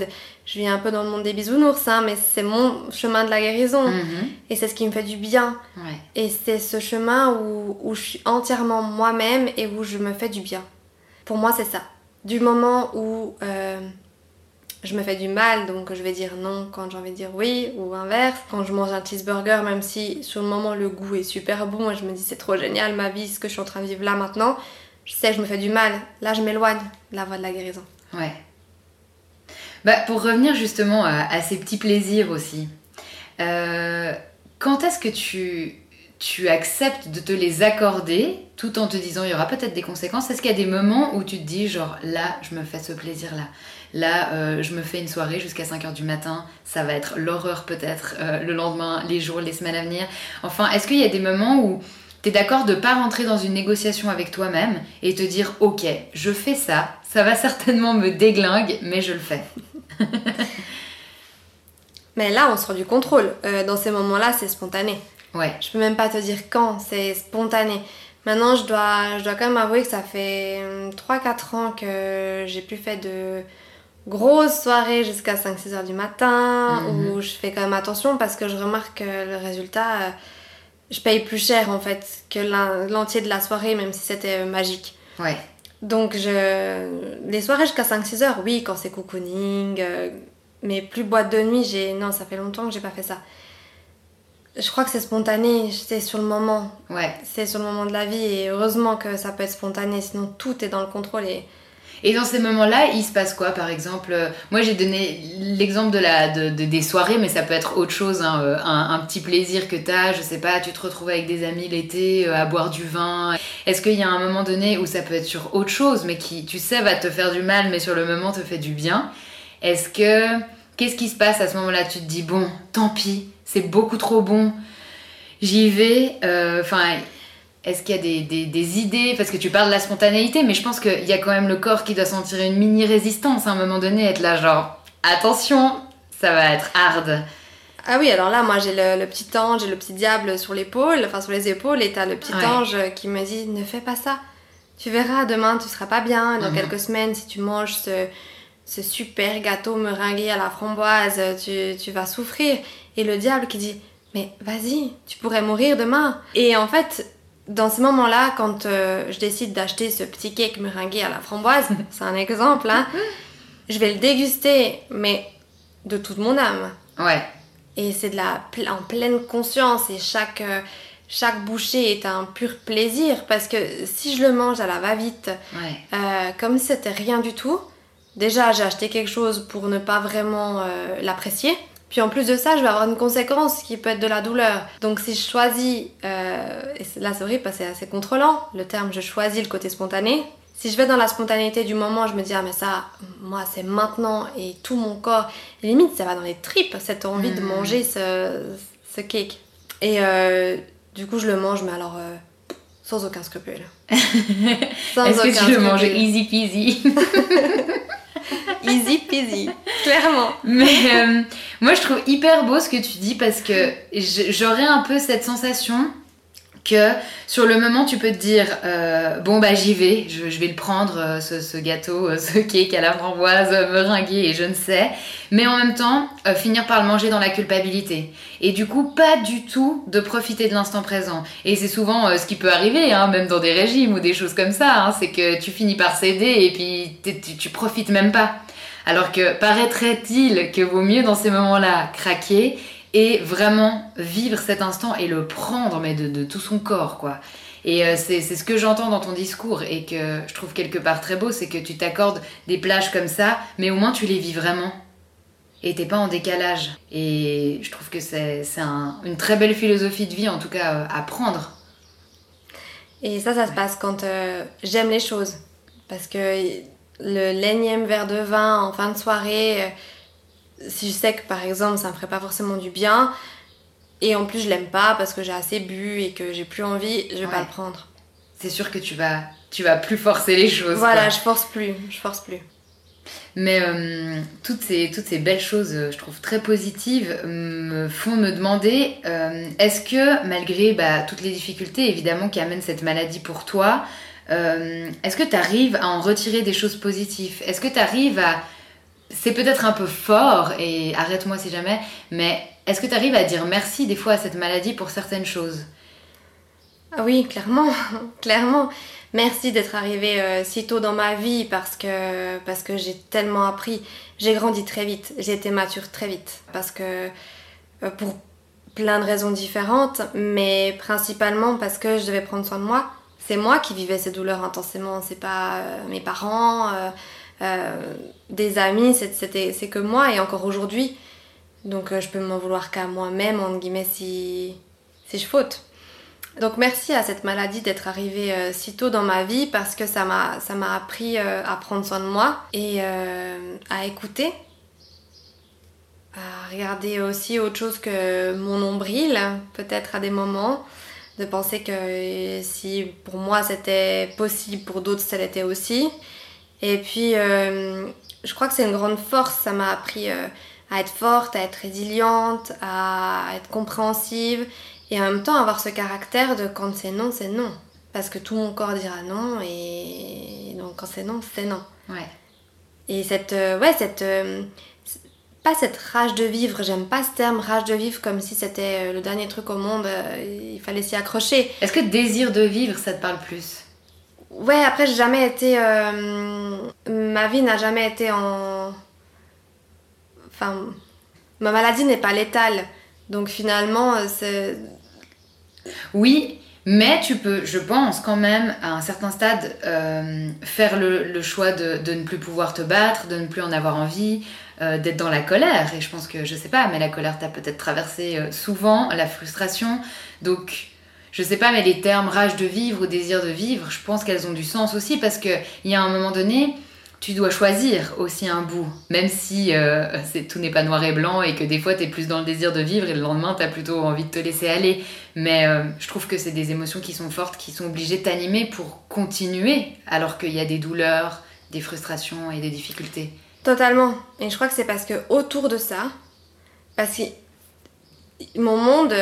Je viens un peu dans le monde des bisounours, hein, mais c'est mon chemin de la guérison. Mhm. Et c'est ce qui me fait du bien. Et c'est ce chemin où, je suis entièrement moi-même et où je me fais du bien. Pour moi, c'est ça. Du moment où euh, je me fais du mal, donc je vais dire non quand j'ai envie de dire oui, ou inverse. Quand je mange un cheeseburger, même si sur le moment le goût est super bon et je me dis c'est trop génial ma vie, ce que je suis en train de vivre là maintenant, je sais que je me fais du mal. Là, je m'éloigne de la voie de la guérison. Ouais. Bah, pour revenir justement à, ces petits plaisirs aussi, euh, quand est-ce que tu, tu acceptes de te les accorder tout en te disant il y aura peut-être des conséquences? Est-ce qu'il y a des moments où tu te dis genre là, je me fais ce plaisir-là? Là, euh, je me fais une soirée jusqu'à 5h du matin, ça va être l'horreur peut-être euh, le lendemain, les jours, les semaines à venir. Enfin, est-ce qu'il y a des moments où tu es d'accord de pas rentrer dans une négociation avec toi-même et te dire ok, je fais ça, ça va certainement me déglingue, mais je le fais. mais là, on sort du contrôle. Euh, dans ces moments-là, c'est spontané. Ouais. Je peux même pas te dire quand, c'est spontané. Maintenant, je dois, je dois quand même avouer que ça fait 3-4 ans que j'ai plus fait de grosse soirée jusqu'à 5-6 heures du matin mhm. où je fais quand même attention parce que je remarque que le résultat, euh, je paye plus cher en fait que l'entier de la soirée, même si c'était euh, magique. Ouais. Donc, je... les soirées jusqu'à 5-6 heures, oui, quand c'est cocooning, euh, mais plus boîte de nuit, j'ai. Non, ça fait longtemps que j'ai pas fait ça. Je crois que c'est spontané, c'est sur le moment. Ouais. C'est sur le moment de la vie et heureusement que ça peut être spontané, sinon tout est dans le contrôle et et dans ces moments-là, il se passe quoi Par exemple, euh, moi j'ai donné l'exemple de la, de, des soirées, mais ça peut être autre chose, hein, euh, un, petit plaisir que tu as, je sais pas, tu te retrouves avec des amis l'été euh, à boire du vin. Est-ce qu'il y a un moment donné où ça peut être sur autre chose, mais qui, tu sais, va te faire du mal, mais sur le moment te fait du bien? Est-ce que. Qu'est-ce qui se passe à ce moment-là? Tu te dis, bon, tant pis, c'est beaucoup trop bon, j'y vais. Enfin. Est-ce qu'il y a des, idées? Parce que tu parles de la spontanéité, mais je pense qu'il y a quand même le corps qui doit sentir une mini résistance à un moment donné, être là genre attention, ça va être hard. Ah oui, alors là, moi j'ai le, petit ange et le petit diable sur l'épaule, enfin sur les épaules, et t'as le petit ange qui me dit ne fais pas ça. Tu verras, demain tu seras pas bien. Dans mhm. quelques semaines, si tu manges ce, super gâteau meringué à la framboise, tu, tu vas souffrir. Et le diable qui dit mais vas-y, tu pourrais mourir demain. Et en fait, dans ce moment-là, quand euh, je décide d'acheter ce petit cake meringué à la framboise, c'est un exemple, hein, je vais le déguster, mais de toute mon âme. Ouais. Et c'est de la en pleine conscience et chaque euh, chaque bouchée est un pur plaisir parce que si je le mange à la va-vite, euh, comme si c'était rien du tout, déjà j'ai acheté quelque chose pour ne pas vraiment l'apprécier. Puis en plus de ça, je vais avoir une conséquence qui peut être de la douleur. Donc si je choisis, euh, et là c'est horrible parce que c'est assez contrôlant, le terme je choisis le côté spontané, si je vais dans la spontanéité du moment, je me dis, ah mais ça, moi c'est maintenant et tout mon corps, limite ça va dans les tripes, cette envie de Mhm. manger ce, ce cake. Et euh, du coup je le mange, mais alors euh, sans aucun scrupule. Est-ce que tu le manges easy peasy? Easy peasy, clairement. Mais euh, moi, je trouve hyper beau ce que tu dis parce que j'aurais un peu cette sensation que sur le moment, tu peux te dire euh, bon bah j'y vais, je, vais le prendre euh, ce, gâteau, euh, ce cake à la framboise, meringué et je ne sais, mais en même temps finir par le manger dans la culpabilité et du coup pas du tout de profiter de l'instant présent. Et c'est souvent ce qui peut arriver, hein, même dans des régimes ou des choses comme ça, hein, c'est que tu finis par céder et puis tu, tu profites même pas. Alors que paraîtrait-il que vaut mieux dans ces moments-là craquer et vraiment vivre cet instant et le prendre mais de, de tout son corps quoi. Et euh, c'est ce que j'entends dans ton discours et que je trouve quelque part très beau, c'est que tu t'accordes des plages comme ça, mais au moins tu les vis vraiment. Et t'es pas en décalage. Et je trouve que c'est un- une très belle philosophie de vie, en tout cas, euh, à prendre. Et ça, ça se passe quand euh, j'aime les choses. Parce que le l'énième verre de vin en fin de soirée, si je sais que par exemple ça me ferait pas forcément du bien, et en plus je l'aime pas parce que j'ai assez bu et que j'ai plus envie, je vais pas le prendre. C'est sûr que tu vas, tu vas plus forcer les choses. Voilà, quoi. je force plus, je force plus. Mais euh, toutes, ces, toutes ces belles choses, euh, je trouve très positives, me font me demander euh, est-ce que, malgré bah, toutes les difficultés évidemment qui amènent cette maladie pour toi, euh, est-ce que tu arrives à en retirer des choses positives? Est-ce que tu arrives à. C'est peut-être un peu fort, et arrête-moi si jamais, mais est-ce que tu arrives à dire merci des fois à cette maladie pour certaines choses? Ah oui, clairement, clairement. Merci d'être arrivé euh, si tôt dans ma vie parce que, parce que j'ai tellement appris. J'ai grandi très vite, j'ai été mature très vite. Parce que, euh, pour plein de raisons différentes, mais principalement parce que je devais prendre soin de moi. C'est moi qui vivais ces douleurs intensément, c'est pas euh, mes parents, des amis, c'est- que moi et encore aujourd'hui. Donc euh, je peux m'en vouloir qu'à moi-même, entre guillemets, si, si je faute. Donc merci à cette maladie d'être arrivée euh, si tôt dans ma vie parce que ça m'a appris euh, à prendre soin de moi et euh, à écouter, à regarder aussi autre chose que mon nombril peut-être à des moments, de penser que euh, si pour moi c'était possible pour d'autres ça l'était aussi. Et puis euh, je crois que c'est une grande force, ça m'a appris euh, à être forte, à être résiliente, à être compréhensive et en même temps avoir ce caractère de quand c'est non, c'est non. Parce que tout mon corps dira non et donc quand c'est non, c'est non. Ouais. Et cette, euh, ouais, cette, euh, pas cette rage de vivre, j'aime pas ce terme rage de vivre comme si c'était le dernier truc au monde, euh, il fallait s'y accrocher. Est-ce que désir de vivre, ça te parle plus? Ouais, après, j'ai jamais été. euh, ma vie n'a jamais été en. Enfin. Ma maladie n'est pas létale. Donc finalement, euh, c'est. Oui, mais tu peux, je pense quand même, à un certain stade, euh, faire le, choix de, ne plus pouvoir te battre, de ne plus en avoir envie, d'être dans la colère. Et je pense que, je sais pas, mais la colère t'a peut-être traversé souvent, la frustration. Donc, je sais pas, mais les termes rage de vivre ou désir de vivre, je pense qu'elles ont du sens aussi parce qu'il y a un moment donné, tu dois choisir aussi un bout, même si euh, tout n'est pas noir et blanc et que des fois tu es plus dans le désir de vivre et le lendemain tu as plutôt envie de te laisser aller. Mais euh, je trouve que c'est des émotions qui sont fortes, qui sont obligées de t'animer pour continuer alors qu'il y a des douleurs, des frustrations et des difficultés. Totalement. Et je crois que c'est parce que autour de ça, parce que mon monde,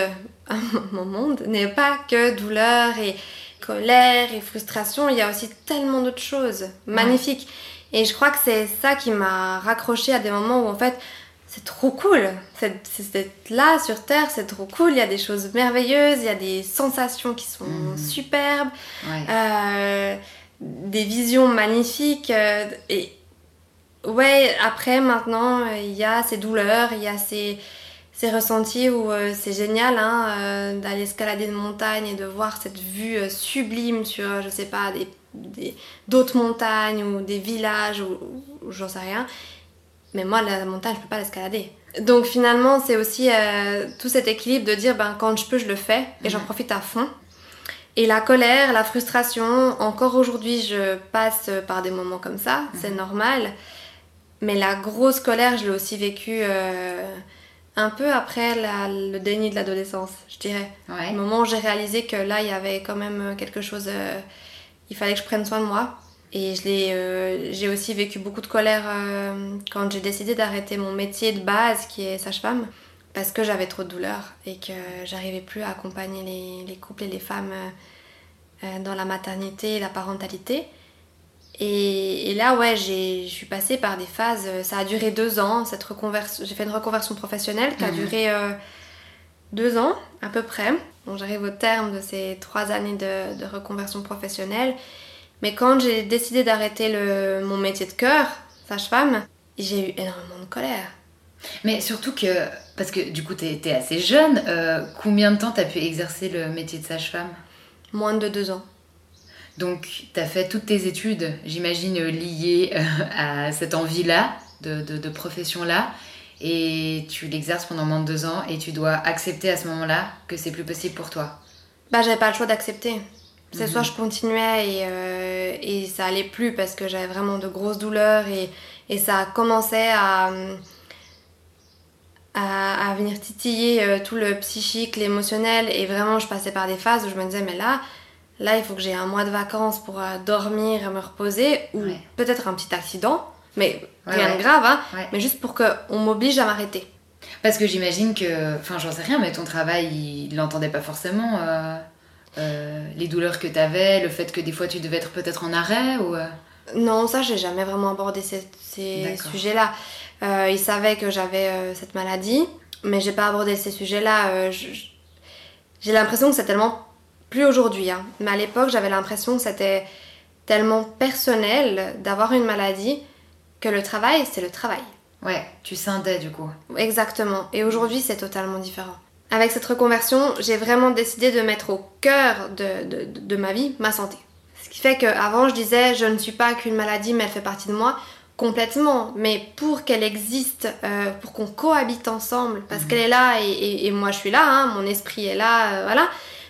mon monde n'est pas que douleur et colère et frustration, il y a aussi tellement d'autres choses magnifiques. Et je crois que c'est ça qui m'a raccroché à des moments où en fait c'est trop cool. C'est là sur Terre, c'est trop cool. Il y a des choses merveilleuses, il y a des sensations qui sont Mhm. superbes, Ouais. euh, des visions magnifiques. euh, et ouais, après maintenant, il y a ces douleurs, il y a ces, ces ressentis où euh, c'est génial hein, euh, d'aller escalader une montagne et de voir cette vue euh, sublime sur, je sais pas, des des- d'autres montagnes ou des villages ou, ou j'en sais rien. Mais moi, la montagne, je peux pas l'escalader. Donc finalement, c'est aussi tout cet équilibre de dire, ben, quand je peux, je le fais et j'en profite à fond. Et la colère, la frustration, encore aujourd'hui, je passe par des moments comme ça, c'est mhm. normal. Mais la grosse colère, je l'ai aussi vécue un peu après le déni de l'adolescence, je dirais. Ouais. Au moment où j'ai réalisé que là, il y avait quand même quelque chose. Euh, il fallait que je prenne soin de moi. Et euh, j'ai aussi vécu beaucoup de colère quand j'ai décidé d'arrêter mon métier de base, qui est sage-femme, parce que j'avais trop de douleurs et que j'arrivais plus à accompagner les, les, couples et les femmes dans la maternité et la parentalité. Et, là, ouais, je suis passée par des phases. Euh, ça a duré deux ans. Cette reconversion, j'ai fait une reconversion professionnelle qui a mhm. duré euh, deux ans à peu près. Donc j'arrive au terme de ces trois années de, reconversion professionnelle. Mais quand j'ai décidé d'arrêter mon métier de cœur, sage-femme, j'ai eu énormément de colère. Mais surtout que, parce que du coup, tu étais assez jeune, euh, combien de temps tu as pu exercer le métier de sage-femme? Moins de deux ans. Donc, tu as fait toutes tes études, j'imagine, liées euh, à cette envie-là, de, profession-là, et tu l'exerces pendant moins de deux ans, et tu dois accepter à ce moment-là que c'est plus possible pour toi. Bah, j'avais pas le choix d'accepter. C'est soit mhm. je continuais et, euh, et, ça allait plus parce que j'avais vraiment de grosses douleurs et, et ça commençait à, à, à venir titiller euh, tout le psychique, l'émotionnel, et vraiment je passais par des phases où je me disais, mais là, Là, il faut que j'ai un mois de vacances pour euh, dormir et me reposer, ou peut-être un petit accident, mais rien de grave, hein, mais juste pour qu'on m'oblige à m'arrêter. Parce que j'imagine que, enfin, j'en sais rien, mais ton travail, il l'entendait pas forcément. Euh, euh, les douleurs que tu avais, le fait que des fois tu devais être peut-être en arrêt ou. Non, ça, j'ai jamais vraiment abordé ces, sujets-là. il savait que j'avais cette maladie, mais j'ai pas abordé ces sujets-là. j'ai l'impression que c'est tellement plus aujourd'hui, hein. mais à l'époque j'avais l'impression que c'était tellement personnel d'avoir une maladie que le travail c'est le travail. Ouais, tu scindais du coup. Exactement, et aujourd'hui c'est totalement différent. Avec cette reconversion, j'ai vraiment décidé de mettre au cœur de, de, ma vie ma santé. Ce qui fait qu'avant je disais je ne suis pas qu'une maladie mais elle fait partie de moi complètement, mais pour qu'elle existe, euh, pour qu'on cohabite ensemble, parce mhm. qu'elle est là et, et, moi je suis là, hein, mon esprit est là, euh, voilà,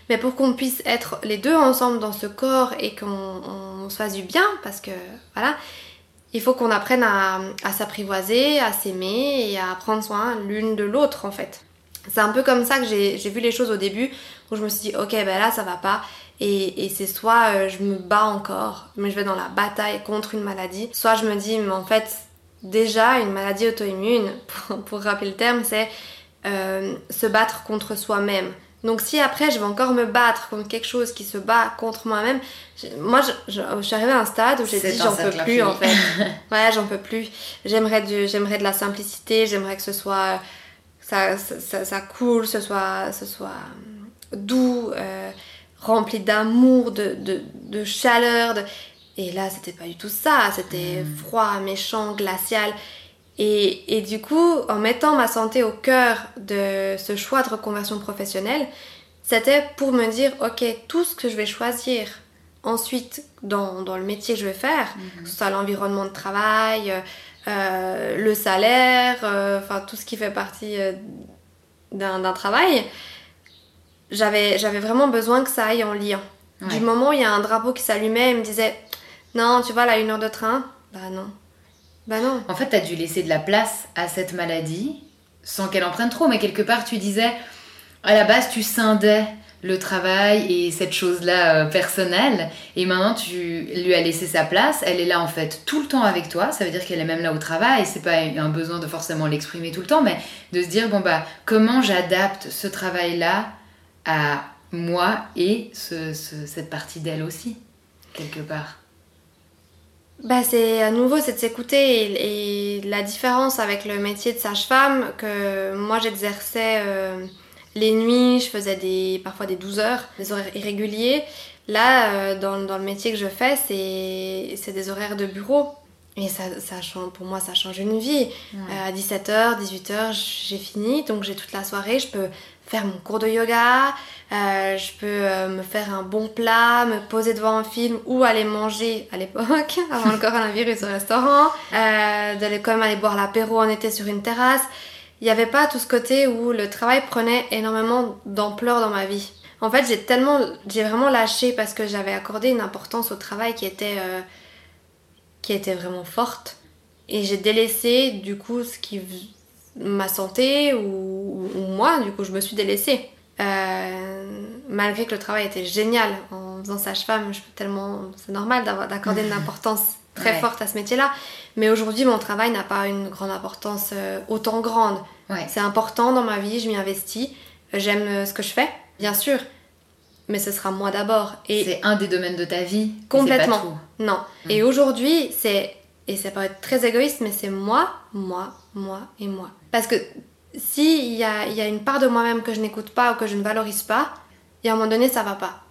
mais pour qu'on puisse être les deux ensemble dans ce corps et qu'on se fasse du bien, parce que voilà, il faut qu'on apprenne à, s'apprivoiser, à s'aimer et à prendre soin l'une de l'autre en fait. C'est un peu comme ça que j'ai vu les choses au début, où je me suis dit, ok, ben là ça va pas. Et, c'est soit euh, je me bats encore, mais je vais dans la bataille contre une maladie, soit je me dis, mais en fait, déjà, une maladie auto-immune, pour, rappeler le terme, c'est euh, se battre contre soi-même. Donc si après je vais encore me battre contre quelque chose qui se bat contre moi-même, moi je, suis arrivée à un stade où j'ai dit j'en peux plus en fait. ouais, j'en peux plus. J'aimerais de, j'aimerais de la simplicité, j'aimerais que ce soit ça, ça, ça, coule, ce soit, ce soit euh, doux, euh, rempli d'amour, de, de, de, chaleur. Et là c'était pas du tout ça, c'était hmm. froid, méchant, glacial. Et, du coup, en mettant ma santé au cœur de ce choix de reconversion professionnelle, c'était pour me dire, ok, tout ce que je vais choisir ensuite dans, dans le métier que je vais faire, mhm. que ce soit l'environnement de travail, euh, le salaire, euh, enfin tout ce qui fait partie euh, d'un travail, j'avais vraiment besoin que ça aille en lien. Du moment où il y a un drapeau qui s'allumait et me disait, non, tu vois, là, une heure de train, bah non, bah. En fait, tu as dû laisser de la place à cette maladie sans qu'elle en prenne trop, mais quelque part, tu disais, à la base, tu scindais le travail et cette chose-là euh, personnelle, et maintenant tu lui as laissé sa place, elle est là en fait tout le temps avec toi, ça veut dire qu'elle est même là au travail, c'est pas un besoin de forcément l'exprimer tout le temps, mais de se dire, bon bah, comment j'adapte ce travail-là à moi et cette partie d'elle aussi, quelque part bah, c'est à nouveau c'est de s'écouter et, la différence avec le métier de sage-femme que moi j'exerçais euh, les nuits, je faisais des, parfois des 12 heures, des horaires irréguliers. Là, euh, dans, dans, le métier que je fais, c'est des horaires de bureau. Et ça, ça change, pour moi, ça change une vie. Euh, à 17h, 18h, j'ai fini, donc j'ai toute la soirée, je peux faire mon cours de yoga, euh, je peux euh, me faire un bon plat, me poser devant un film ou aller manger à l'époque, avant le coronavirus au restaurant, euh, d'aller quand même aller boire l'apéro en été sur une terrasse. Il n'y avait pas tout ce côté où le travail prenait énormément d'ampleur dans ma vie. En fait, j'ai tellement, j'ai vraiment lâché parce que j'avais accordé une importance au travail qui était, euh, qui était vraiment forte. Et j'ai délaissé, du coup, ce qui, ma santé ou, ou moi, du coup, je me suis délaissée. Euh, malgré que le travail était génial en faisant sage-femme, tellement, c'est normal d'accorder une importance très forte à ce métier-là. Mais aujourd'hui, mon travail n'a pas une grande importance euh, autant grande. C'est important dans ma vie, je m'y investis, j'aime euh, ce que je fais, bien sûr, mais ce sera moi d'abord. Et c'est un des domaines de ta vie. Complètement. Non. Mm. Et aujourd'hui, c'est et ça peut être très égoïste, mais c'est moi, moi, moi et moi. Parce que s'il y a, y a une part de moi-même que je n'écoute pas ou que je ne valorise pas, et à un moment donné, ça va pas.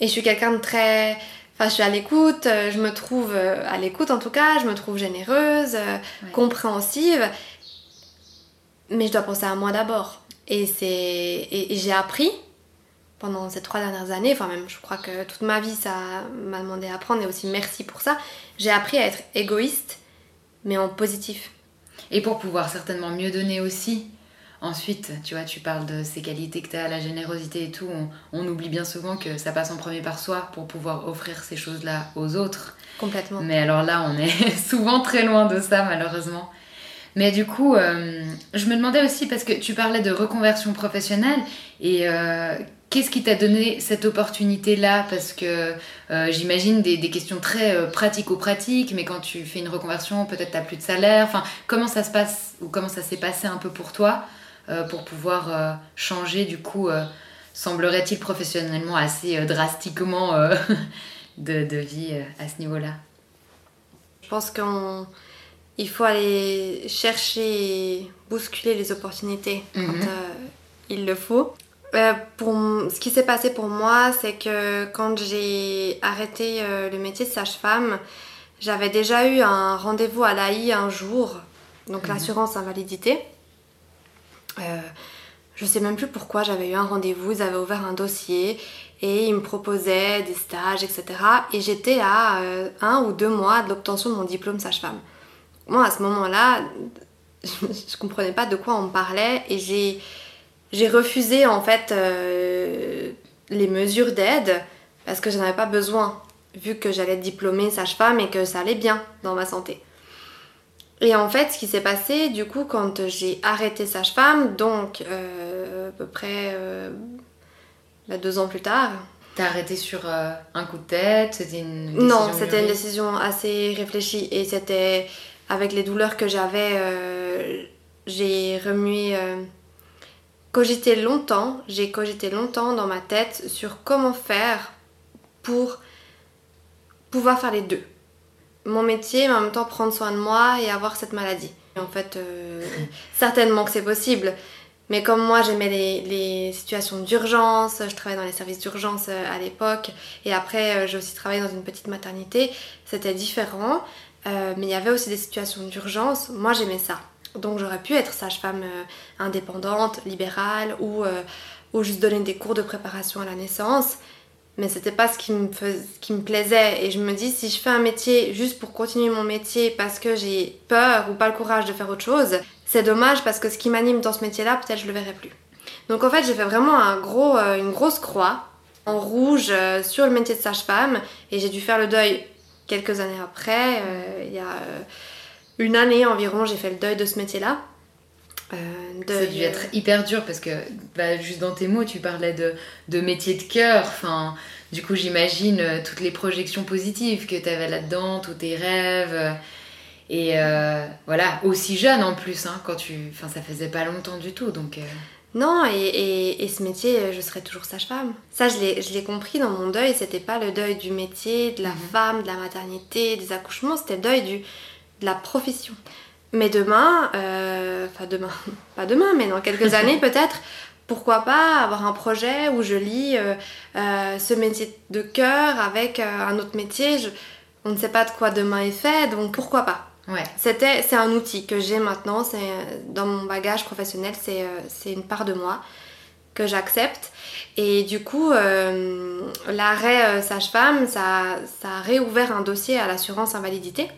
Et je suis quelqu'un de très. Enfin, je suis à l'écoute, euh, je me trouve euh, à l'écoute en tout cas, je me trouve généreuse, euh, compréhensive, mais je dois penser à moi d'abord. Et, c'est... et, j'ai appris pendant ces trois dernières années, enfin même je crois que toute ma vie ça m'a demandé à apprendre et aussi merci pour ça, j'ai appris à être égoïste, mais en positif. Et pour pouvoir certainement mieux donner aussi, Ensuite, tu vois, tu parles de ces qualités que tu as, la générosité et tout. On, oublie bien souvent que ça passe en premier par soi pour pouvoir offrir ces choses-là aux autres. Complètement. Mais alors là, on est souvent très loin de ça, malheureusement. Mais du coup, euh, je me demandais aussi, parce que tu parlais de reconversion professionnelle, et euh, qu'est-ce qui t'a donné cette opportunité-là? Parce que euh, j'imagine des, des, questions très pratico-pratiques, mais quand tu fais une reconversion, peut-être tu n'as plus de salaire. Enfin, comment ça se passe, ou comment ça s'est passé un peu pour toi euh, pour pouvoir euh, changer du coup, euh, semblerait-il professionnellement assez drastiquement de, de, vie à ce niveau-là? Je pense qu'il faut aller chercher bousculer les opportunités quand mhm. il le faut. Pour, ce qui s'est passé pour moi, c'est que quand j'ai arrêté le métier de sage-femme, j'avais déjà eu un rendez-vous à l'AI un jour, donc mhm. l'assurance invalidité. Euh, je sais même plus pourquoi j'avais eu un rendez-vous, ils avaient ouvert un dossier et ils me proposaient des stages, etc. Et j'étais à euh, un ou deux mois de l'obtention de mon diplôme sage-femme. Moi, à ce moment-là, je, comprenais pas de quoi on me parlait et j'ai, j'ai refusé en fait euh, les mesures d'aide parce que je n'en avais pas besoin vu que j'allais être diplômée sage-femme et que ça allait bien dans ma santé. Et en fait, ce qui s'est passé, du coup, quand j'ai arrêté Sage-Femme, donc euh, à peu près euh, bah, deux ans plus tard. T'as arrêté sur euh, un coup de tête C'était une décision Non, c'était une décision assez réfléchie. Et c'était avec les douleurs que j'avais, j'ai remué. Cogité longtemps, j'ai cogité longtemps dans ma tête sur comment faire pour pouvoir faire les deux mon métier, mais en même temps prendre soin de moi et avoir cette maladie. en fait, euh, certainement que c'est possible. Mais comme moi, j'aimais les, situations d'urgence, je travaillais dans les services d'urgence euh, à l'époque, et après, euh, j'ai aussi travaillé dans une petite maternité, c'était différent. mais il y avait aussi des situations d'urgence. Moi, j'aimais ça. Donc, j'aurais pu être sage-femme indépendante, libérale, ou, ou juste donner des cours de préparation à la naissance. Mais c'était pas ce qui me plaisait. Et je me dis si je fais un métier juste pour continuer mon métier parce que j'ai peur ou pas le courage de faire autre chose c'est dommage parce que ce qui m'anime dans ce métier là peut-être je le verrai plus. Donc en fait j'ai fait vraiment un gros, euh, une grosse croix en rouge euh, sur le métier de sage-femme. Et j'ai dû faire le deuil quelques années après euh, il y a une année environ j'ai fait le deuil de ce métier là euh, ça a dû être hyper dur parce que bah, juste dans tes mots tu parlais de, de métier de cœur enfin du coup j'imagine euh, toutes les projections positives que tu avais là-dedans tous tes rêves euh, et voilà aussi jeune en plus hein, quand tu enfin ça faisait pas longtemps du tout donc non, et, et, ce métier, je serai toujours sage-femme. Ça, je l'ai compris dans mon deuil. C'était pas le deuil du métier, de la mhm. femme, de la maternité, des accouchements. C'était le deuil du, de la profession. Mais demain, euh, enfin demain, pas demain, mais dans quelques années peut-être, pourquoi pas avoir un projet où je lis euh, euh, ce métier de cœur avec un autre métier. on ne sait pas de quoi demain est fait, donc pourquoi pas ouais. C'était, c'est un outil que j'ai maintenant, c'est dans mon bagage professionnel, c'est, c'est une part de moi que j'accepte. Et du coup, l'arrêt sage-femme, ça, ça a réouvert un dossier à l'assurance invalidité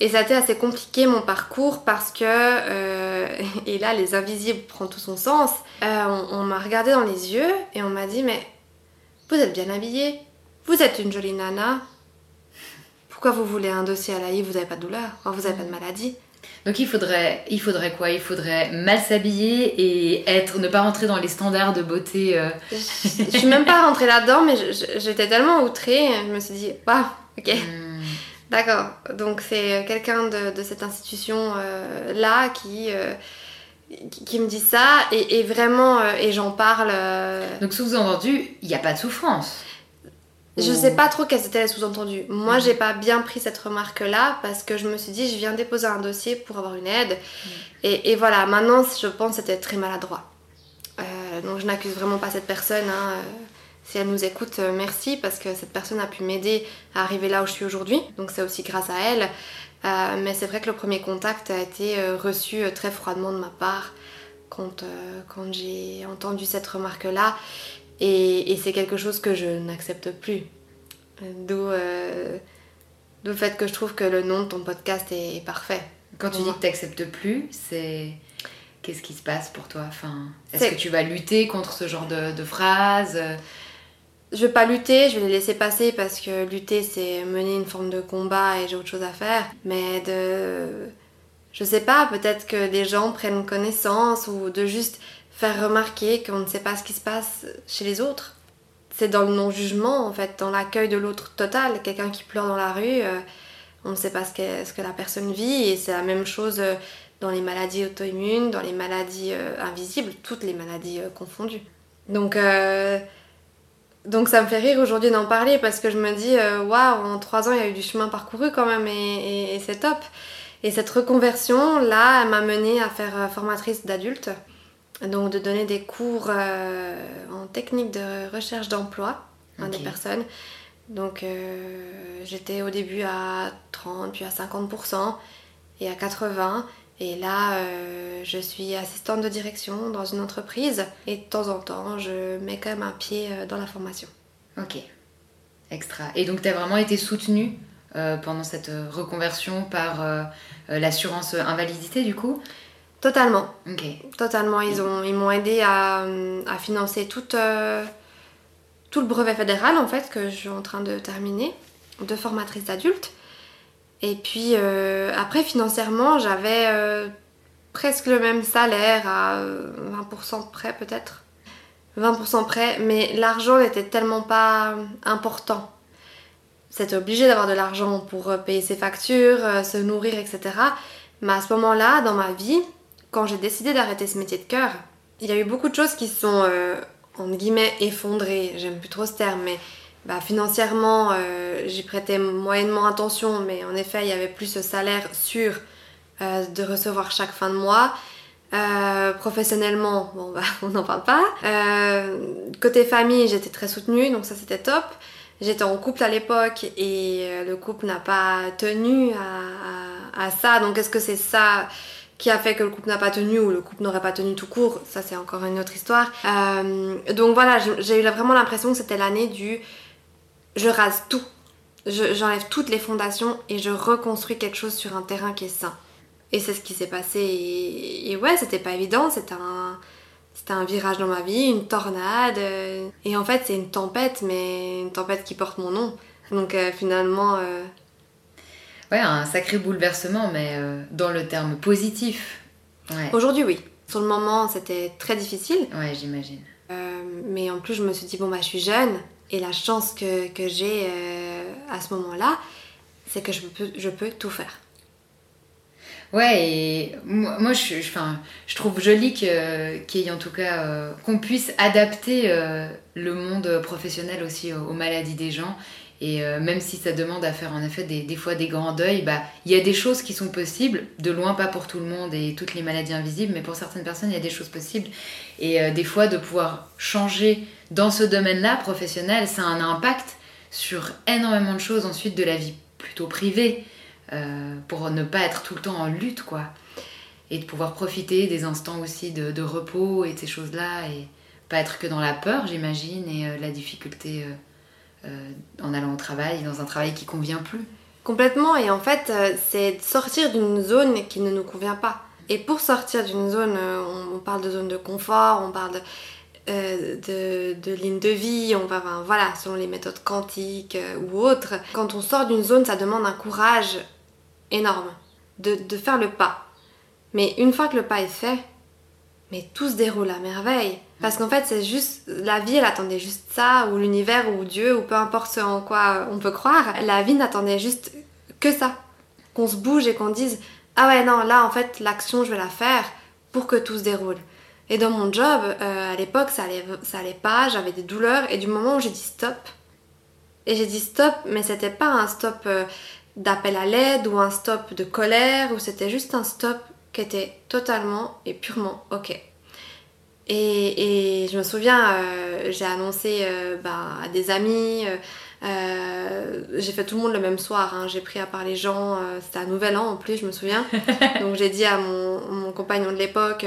Et ça a été assez compliqué mon parcours parce que, euh, et là les invisibles prend tout son sens, euh, on, on m'a regardé dans les yeux et on m'a dit mais vous êtes bien habillée, vous êtes une jolie nana, pourquoi vous voulez un dossier à l'AI, vous n'avez pas de douleur, vous n'avez pas de maladie. Donc il faudrait, il faudrait quoi? Il faudrait mal s'habiller et être, ne pas rentrer dans les standards de beauté. euh, Je je suis même pas rentrée là-dedans, mais j'étais tellement outrée, je me suis dit, waouh, ok, hmm, d'accord. Donc c'est quelqu'un de, de cette institution-là qui, euh, qui, qui me dit ça, et, et vraiment, euh, et j'en parle. euh, Donc sous-entendu, il n'y a pas de souffrance. Je Ou- sais pas trop quels étaient les sous-entendus. Moi, Mhm. j'ai pas bien pris cette remarque-là parce que je me suis dit, je viens déposer un dossier pour avoir une aide. Et, et voilà, maintenant, je pense que c'était très maladroit. Euh, donc, je n'accuse vraiment pas cette personne. hein. Si elle nous écoute, euh, merci parce que cette personne a pu m'aider à arriver là où je suis aujourd'hui. Donc, c'est aussi grâce à elle. Euh, mais c'est vrai que le premier contact a été euh, reçu très froidement de ma part quand, euh, quand j'ai entendu cette remarque-là. Et, et c'est quelque chose que je n'accepte plus. D'où euh, le fait que je trouve que le nom de ton podcast est, est parfait. Quand tu dis que tu n'acceptes plus, c'est. Qu'est-ce qui se passe pour toi? Enfin, Est-ce que tu vas lutter contre ce genre de, de phrases? Je vais pas lutter, je vais les laisser passer parce que lutter c'est mener une forme de combat et j'ai autre chose à faire. Mais de. Je sais pas, peut-être que des gens prennent connaissance ou de juste faire remarquer qu'on ne sait pas ce qui se passe chez les autres. C'est dans le non-jugement en fait, dans l'accueil de l'autre total. Quelqu'un qui pleure dans la rue, euh, on ne sait pas ce que, la personne vit et c'est la même chose euh, dans les maladies auto-immunes, dans les maladies euh, invisibles, toutes les maladies confondues. Donc. Donc ça me fait rire aujourd'hui d'en parler parce que je me dis, euh, waouh, en trois ans, il y a eu du chemin parcouru quand même et, et- et c'est top. Et cette reconversion, là, elle m'a menée à faire euh, formatrice d'adultes. Donc de donner des cours euh, en technique de recherche d'emploi à des personnes. Donc euh, j'étais au début à 30, puis à 50% et à 80%. Et là, euh, je suis assistante de direction dans une entreprise et de temps en temps, je mets quand même un pied euh, dans la formation. Ok. Extra. Et donc, tu as vraiment été soutenue euh, pendant cette reconversion par euh, l'assurance invalidité, du coup? Totalement, Ok. totalement. Ils ont, ils m'ont aidé à, à financer tout, tout le brevet fédéral en fait que je suis en train de terminer de formatrice d'adultes. Et puis euh, après financièrement, j'avais euh, presque le même salaire à euh, 20% près peut-être. 20% près, mais l'argent n'était tellement pas important. C'était obligé d'avoir de l'argent pour euh, payer ses factures, euh, se nourrir, etc. Mais à ce moment-là, dans ma vie, quand j'ai décidé d'arrêter ce métier de cœur, il y a eu beaucoup de choses qui sont, euh, entre guillemets, effondrées. J'aime plus trop ce terme, mais bah, financièrement, euh, j'y prêtais moyennement attention, mais en effet, il y avait plus ce salaire sûr euh, de recevoir chaque fin de mois. Euh, professionnellement, bon bah on n'en parle pas. Euh, côté famille, j'étais très soutenue, donc ça c'était top. J'étais en couple à l'époque et euh, le couple n'a pas tenu à, à- à ça. Donc est-ce que c'est ça qui a fait que le couple n'a pas tenu ou le couple n'aurait pas tenu tout court? Ça c'est encore une autre histoire. Euh, donc voilà, j'ai- j'ai eu vraiment l'impression que c'était l'année du je rase tout. Je- J'enlève toutes les fondations et je reconstruis quelque chose sur un terrain qui est sain. Et c'est ce qui s'est passé. Et, et ouais, c'était pas évident. C'était un, c'était un virage dans ma vie, une tornade. euh, Et en fait, c'est une tempête, mais une tempête qui porte mon nom. Donc euh, finalement, euh, Ouais, un sacré bouleversement, mais euh, dans le terme positif. Ouais, aujourd'hui, oui. Sur le moment, c'était très difficile. ouais j'imagine. Mais en plus, je me suis dit, bon, bah, je suis jeune. Et la chance que, que j'ai euh, à ce moment-là, c'est que je peux, je peux tout faire. Ouais, et moi, je, je- je trouve joli que- en tout cas euh, qu'on puisse adapter euh, le monde professionnel aussi aux maladies des gens. Et euh, même si ça demande à faire en effet des, fois des grands deuils, bah, il y a des choses qui sont possibles, de loin pas pour tout le monde et toutes les maladies invisibles, mais pour certaines personnes, il y a des choses possibles. Et euh, des fois, de pouvoir changer dans ce domaine-là, professionnel, ça a un impact sur énormément de choses ensuite de la vie plutôt privée. Euh, pour ne pas être tout le temps en lutte, quoi. Et de pouvoir profiter des instants aussi de, de repos et de ces choses-là, et pas être que dans la peur, j'imagine, et la difficulté en allant au travail, dans un travail qui convient plus. Complètement, et en fait, euh, c'est sortir d'une zone qui ne nous convient pas. Et pour sortir d'une zone, euh, on, parle de zone de confort, on parle de, euh, ligne de vie, on va, voilà, selon les méthodes quantiques ou autres. Quand on sort d'une zone, ça demande un courage énorme de, de faire le pas. Mais une fois que le pas est fait, mais tout se déroule à merveille. Parce qu'en fait, c'est juste, la vie, elle attendait juste ça, ou l'univers, ou Dieu, ou peu importe ce en quoi on peut croire. La vie n'attendait juste que ça. Qu'on se bouge et qu'on dise, ah ouais, non, là, en fait, l'action, je vais la faire pour que tout se déroule. Et dans mon job, euh, à l'époque, ça allait, ça allait pas, j'avais des douleurs, et du moment où j'ai dit stop, et j'ai dit stop, mais c'était pas un stop euh, d'appel à l'aide ou un stop de colère, ou c'était juste un stop qui était totalement et purement ok. Et, et je me souviens, euh, j'ai annoncé euh, bah, à des amis, euh, j'ai fait tout le monde le même soir, hein. j'ai pris à part les gens, c'était un nouvel an en plus, je me souviens. Donc j'ai dit à mon, mon, compagnon de l'époque,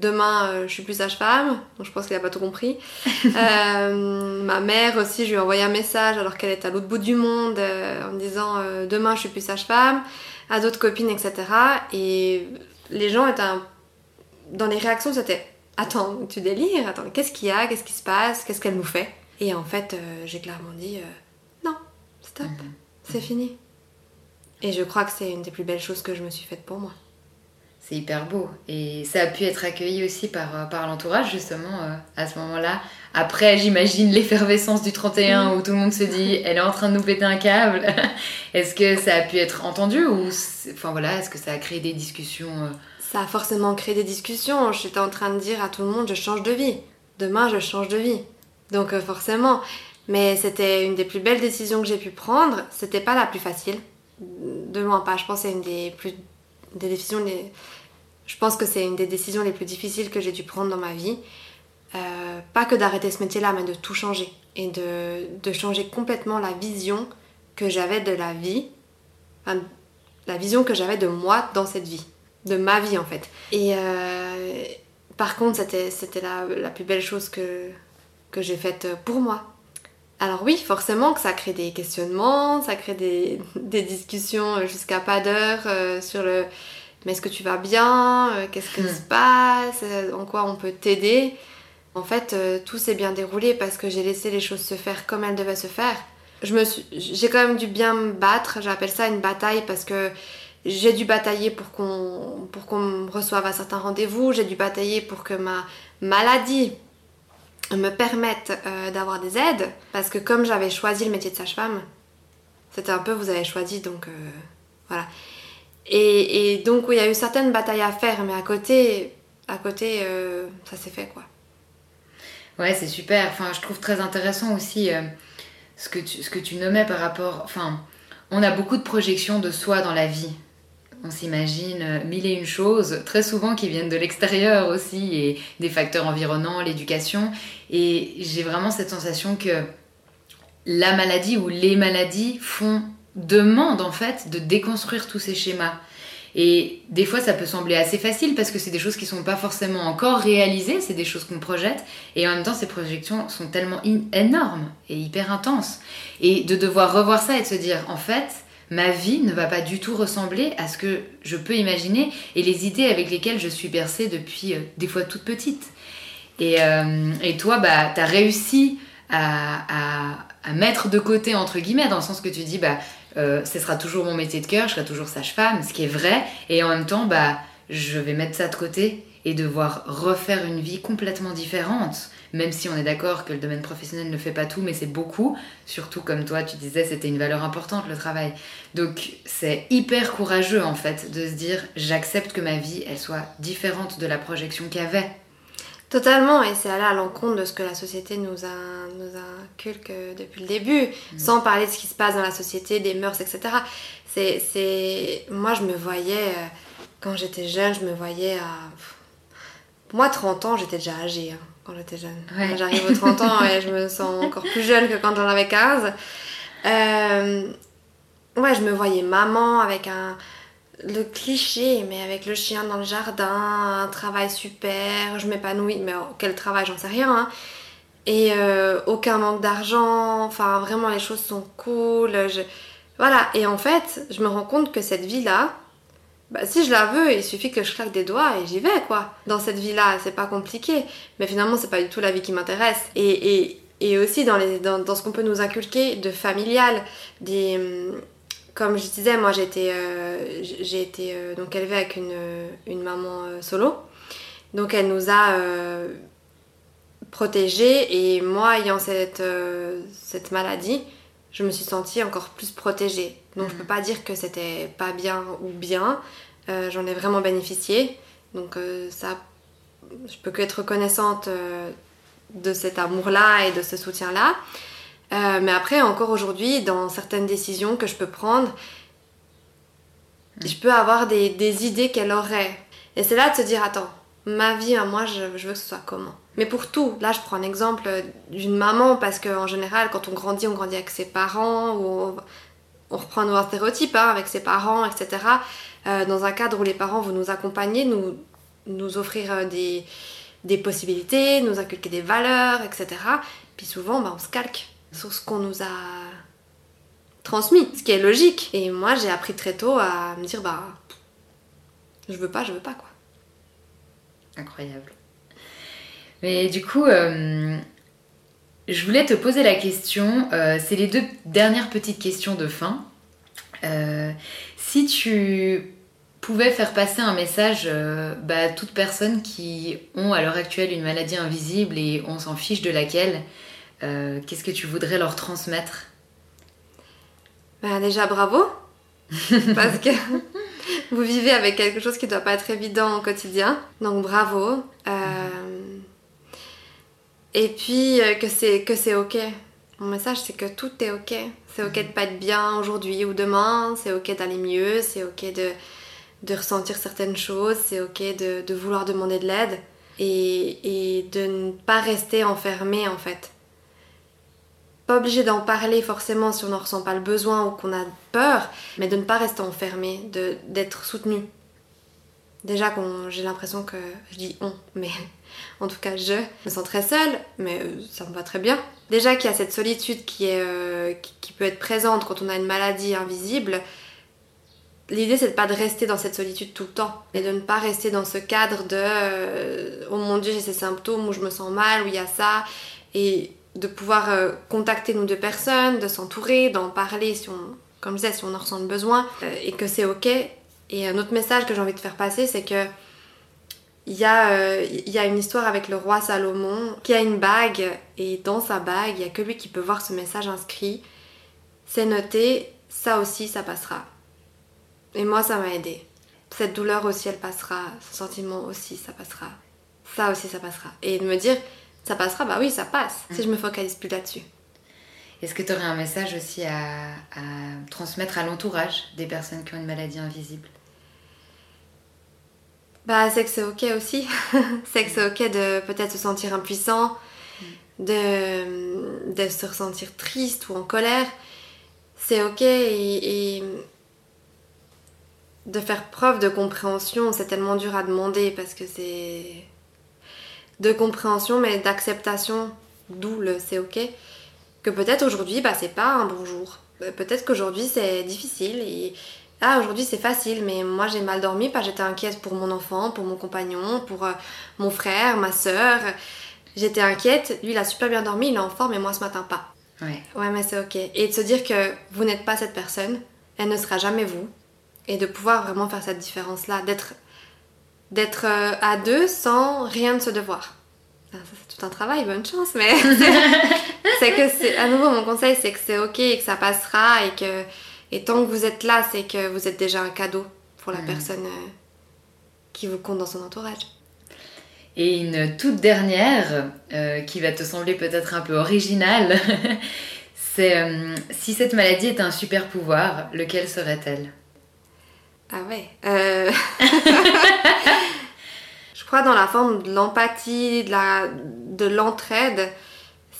demain je suis plus sage-femme, donc je pense qu'il a pas tout compris. ma mère aussi, je lui ai envoyé un message alors qu'elle est à l'autre bout du monde en me disant demain je suis plus sage-femme, à d'autres copines, etc. Et les gens étaient dans les réactions, c'était Attends, tu délires? Attends, qu'est-ce qu'il y a? Qu'est-ce qui se passe? Qu'est-ce qu'elle nous fait? Et en fait, euh, j'ai clairement dit euh, Non, stop, mhm. c'est fini. Et je crois que c'est une des plus belles choses que je me suis faite pour moi. C'est hyper beau. Et ça a pu être accueilli aussi par, euh, par l'entourage, justement, à ce moment-là. Après, j'imagine l'effervescence du 31 où tout le monde se dit elle est en train de nous péter un câble. est-ce que ça a pu être entendu ou enfin voilà, est-ce que ça a créé des discussions ça a forcément créé des discussions. J'étais en train de dire à tout le monde, je change de vie. Demain, je change de vie. Donc euh, forcément. Mais c'était une des plus belles décisions que j'ai pu prendre. C'était pas la plus facile. De loin pas. Je pense que c'est une des plus... Des décisions... Je pense que c'est une des décisions les plus difficiles que j'ai dû prendre dans ma vie. Euh, pas que d'arrêter ce métier-là, mais de tout changer. Et de, de changer complètement la vision que j'avais de la vie. Enfin, la vision que j'avais de moi dans cette vie de ma vie en fait. Et euh, par contre, c'était, la, la, plus belle chose que, que j'ai faite pour moi. Alors oui, forcément que ça crée des questionnements, ça crée des, des discussions jusqu'à pas d'heure euh, sur le mais est-ce que tu vas bien? Euh, Qu'est-ce qui hmm. se passe En quoi on peut t'aider? En fait, tout s'est bien déroulé parce que j'ai laissé les choses se faire comme elles devaient se faire. Je me j'ai quand même dû bien me battre, j'appelle ça une bataille parce que j'ai dû batailler pour qu'on pour qu'on me reçoive à certains rendez-vous, j'ai dû batailler pour que ma maladie me permette euh, d'avoir des aides, parce que comme j'avais choisi le métier de sage-femme, c'était un peu vous avez choisi, donc euh, voilà. Et, donc il y a eu certaines batailles à faire, mais à côté, à côté, euh, ça s'est fait quoi. Ouais, c'est super. Enfin, je trouve très intéressant aussi ce que tu ce que tu nommais par rapport. Enfin, on a beaucoup de projections de soi dans la vie on s'imagine mille et une choses, très souvent qui viennent de l'extérieur aussi, et des facteurs environnants, l'éducation. Et j'ai vraiment cette sensation que la maladie ou les maladies font demande en fait de déconstruire tous ces schémas. Et des fois, ça peut sembler assez facile parce que c'est des choses qui sont pas forcément encore réalisées, c'est des choses qu'on projette. Et en même temps, ces projections sont tellement énormes et hyper intenses. Et de devoir revoir ça et de se dire, en fait, ma vie ne va pas du tout ressembler à ce que je peux imaginer et les idées avec lesquelles je suis bercée depuis euh, des fois toute petite. Et, euh, toi, bah, tu as réussi à, mettre de côté, entre guillemets, dans le sens que tu dis, bah, euh, ce sera toujours mon métier de cœur, je serai toujours sage-femme, ce qui est vrai, et en même temps, bah, je vais mettre ça de côté et devoir refaire une vie complètement différente même si on est d'accord que le domaine professionnel ne fait pas tout, mais c'est beaucoup. Surtout comme toi, tu disais, c'était une valeur importante le travail. Donc c'est hyper courageux en fait de se dire, j'accepte que ma vie, elle soit différente de la projection qu'il y avait. Totalement, et c'est aller à l'encontre de ce que la société nous, a, nous inculque depuis le début, mm. sans parler de ce qui se passe dans la société, des mœurs, etc. C'est, Moi, je me voyais, euh, quand j'étais jeune, je me voyais à... moi, 30 ans, j'étais déjà âgée. Hein quand j'étais jeune. J'arrive aux 30 ans et je me sens encore plus jeune que quand j'en avais 15. Euh, ouais, je me voyais maman avec un le cliché, mais avec le chien dans le jardin, un travail super, je m'épanouis, mais quel travail, j'en sais rien. Hein. Et euh, aucun manque d'argent, enfin vraiment les choses sont cool. Je, Voilà, et en fait, je me rends compte que cette vie-là, bah, si je la veux, il suffit que je claque des doigts et j'y vais, quoi. Dans cette vie-là, c'est pas compliqué. Mais finalement, c'est pas du tout la vie qui m'intéresse. Et, aussi dans, ce qu'on peut nous inculquer de familial. Hum, comme je disais, moi j'ai été, euh, j'ai été euh, donc élevée avec une, une maman euh, solo. Donc elle nous a euh, protégés et moi ayant euh, cette maladie, je me suis sentie encore plus protégée. Donc je Mhm. peux pas dire que c'était pas bien ou bien. Euh, J'en ai vraiment bénéficié. Donc euh, ça, je peux que être reconnaissante euh, de cet amour-là et de ce soutien-là. Euh, mais après, encore aujourd'hui, dans certaines décisions que je peux prendre, je peux avoir des, des idées qu'elle aurait. Et c'est là de se dire, attends, ma vie, à moi, je, je veux que ce soit comment? Mais pour tout, là, je prends un exemple d'une maman, parce qu'en général, quand on grandit, on grandit avec ses parents, ou on, reprend nos stéréotypes hein, avec ses parents, etc. Euh, dans un cadre où les parents vont nous accompagner, nous, nous offrir euh, des, des possibilités, nous inculquer des valeurs, etc. Puis souvent, bah, on se calque sur ce qu'on nous a transmis, ce qui est logique. Et moi, j'ai appris très tôt à me dire, bah, je veux pas, je veux pas, quoi. Incroyable. Mais du coup, euh, je voulais te poser la question, euh, c'est les deux dernières petites questions de fin. Euh, si tu pouvais faire passer un message euh, bah, à toutes personnes qui ont à l'heure actuelle une maladie invisible et on s'en fiche de laquelle, qu'est-ce que tu voudrais leur transmettre? Bah, déjà, bravo. parce que vous vivez avec quelque chose qui doit pas être évident au quotidien. Donc, bravo. Euh, Et puis, euh, que c'est que c'est ok. Mon message, c'est que tout est ok. C'est ok de pas être bien aujourd'hui ou demain. C'est ok d'aller mieux. C'est ok de, de ressentir certaines choses. C'est ok de, de vouloir demander de l'aide. Et, et de ne pas rester enfermé, en fait pas obligé d'en parler forcément si on n'en ressent pas le besoin ou qu'on a peur, mais de ne pas rester enfermé, d'être soutenu. Déjà, j'ai l'impression que je dis on, mais en tout cas, je me sens très seule, mais euh, ça me va très bien. Déjà qu'il y a cette solitude qui, est, euh, qui, peut être présente quand on a une maladie invisible, l'idée c'est de pas de rester dans cette solitude tout le temps, et de ne pas rester dans ce cadre de euh, oh mon dieu, j'ai ces symptômes où je me sens mal, où il y a ça, et de pouvoir contacter nos deux personnes, de s'entourer, d'en parler si on, comme je disais, si on en ressent le besoin, et que c'est ok. Et un autre message que j'ai envie de faire passer, c'est que il y, a, euh, il y a une histoire avec le roi Salomon qui a une bague, et dans sa bague, il y a que lui qui peut voir ce message inscrit. C'est noté, ça aussi, ça passera. Et moi, ça m'a aidé. Cette douleur aussi, elle passera. Ce sentiment aussi, ça passera. Ça aussi, ça passera. Et de me dire, ça passera, bah oui, ça passe, si je me focalise plus là-dessus. Est-ce que tu aurais un message aussi à transmettre à l'entourage des personnes qui ont une maladie invisible? Bah, c'est que c'est ok aussi. c'est que c'est ok de peut-être se sentir impuissant, de, de se ressentir triste ou en colère. C'est ok et, de faire preuve de compréhension. C'est tellement dur à demander parce que c'est de compréhension mais d'acceptation, d'où c'est ok. Que peut-être aujourd'hui, bah, c'est pas un bon jour. Euh, Peut-être qu'aujourd'hui c'est difficile et ah, aujourd'hui c'est facile, mais moi j'ai mal dormi parce que j'étais inquiète pour mon enfant, pour mon compagnon, pour euh, mon frère, ma soeur. J'étais inquiète, lui il a super bien dormi, il est en forme et moi ce matin pas. Ouais. Ouais, mais c'est ok. Et de se dire que vous n'êtes pas cette personne, elle ne sera jamais vous. Et de pouvoir vraiment faire cette différence-là, d'être d'être euh, à deux sans rien de se devoir. Ah, ça c'est tout un travail, bonne chance, mais c'est que c'est à nouveau mon conseil, c'est que c'est ok et que ça passera et que et tant que vous êtes là, c'est que vous êtes déjà un cadeau pour la personne euh, qui vous compte dans son entourage. Et une toute dernière, euh, qui va te sembler peut-être un peu originale, c'est euh, si cette maladie est un super pouvoir, lequel serait-elle? Ah ouais. Je crois dans la forme de l'empathie, de l'entraide.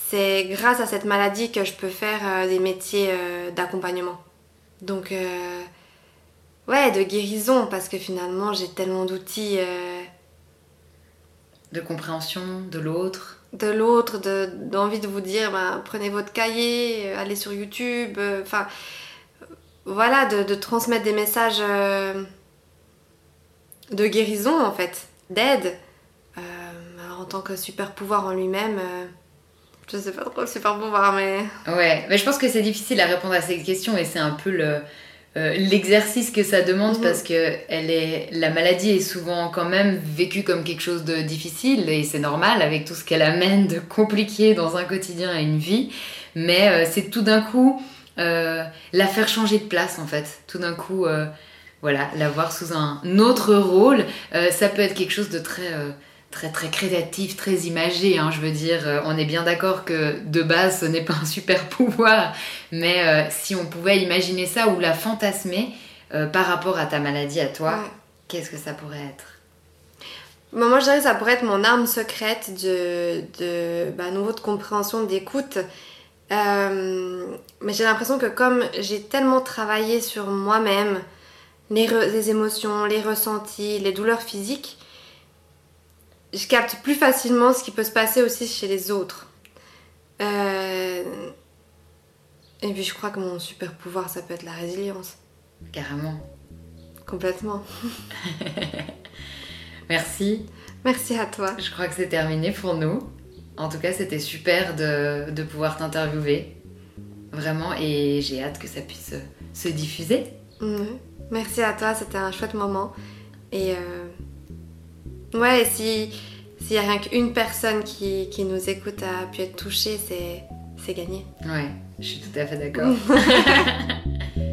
C'est grâce à cette maladie que je peux faire des métiers d'accompagnement. Donc, euh, ouais, de guérison, parce que finalement, j'ai tellement d'outils euh, De compréhension de l'autre de l'autre, de- d'envie de, vous dire, ben, prenez votre cahier, euh, allez sur YouTube. euh, Enfin, voilà, de, transmettre des messages de guérison en fait, d'aide. Alors en tant que super pouvoir en lui-même, je sais pas trop le super pouvoir, mais. Ouais, mais je pense que c'est difficile à répondre à cette question et c'est un peu le. l'exercice que ça demande mhm. parce que elle est, la maladie est souvent quand même vécue comme quelque chose de difficile et c'est normal avec tout ce qu'elle amène de compliqué dans un quotidien et une vie mais c'est tout d'un coup euh, la faire changer de place en fait. Tout d'un coup, euh, voilà, la voir sous un autre rôle, euh, ça peut être quelque chose de très très très créatif, très imagé. Hein, je veux dire, on est bien d'accord que de base, ce n'est pas un super pouvoir, mais si on pouvait imaginer ça ou la fantasmer par rapport à ta maladie, à toi, qu'est-ce que ça pourrait être? Moi, je dirais que ça pourrait être mon arme secrète de, de bah, nouveau de compréhension, d'écoute. Euh, mais j'ai l'impression que comme j'ai tellement travaillé sur moi-même, les, émotions, les ressentis, les douleurs physiques, je capte plus facilement ce qui peut se passer aussi chez les autres. Euh, et puis je crois que mon super pouvoir, ça peut être la résilience. Carrément. Complètement. Merci. Merci à toi. Je crois que c'est terminé pour nous. En tout cas, c'était super de, pouvoir t'interviewer. Vraiment, et j'ai hâte que ça puisse se diffuser. Merci à toi, c'était un chouette moment. Et euh... ouais, si s'il y a rien qu'une personne qui, qui, nous écoute a pu être touchée, c'est gagné. Ouais, je suis tout à fait d'accord.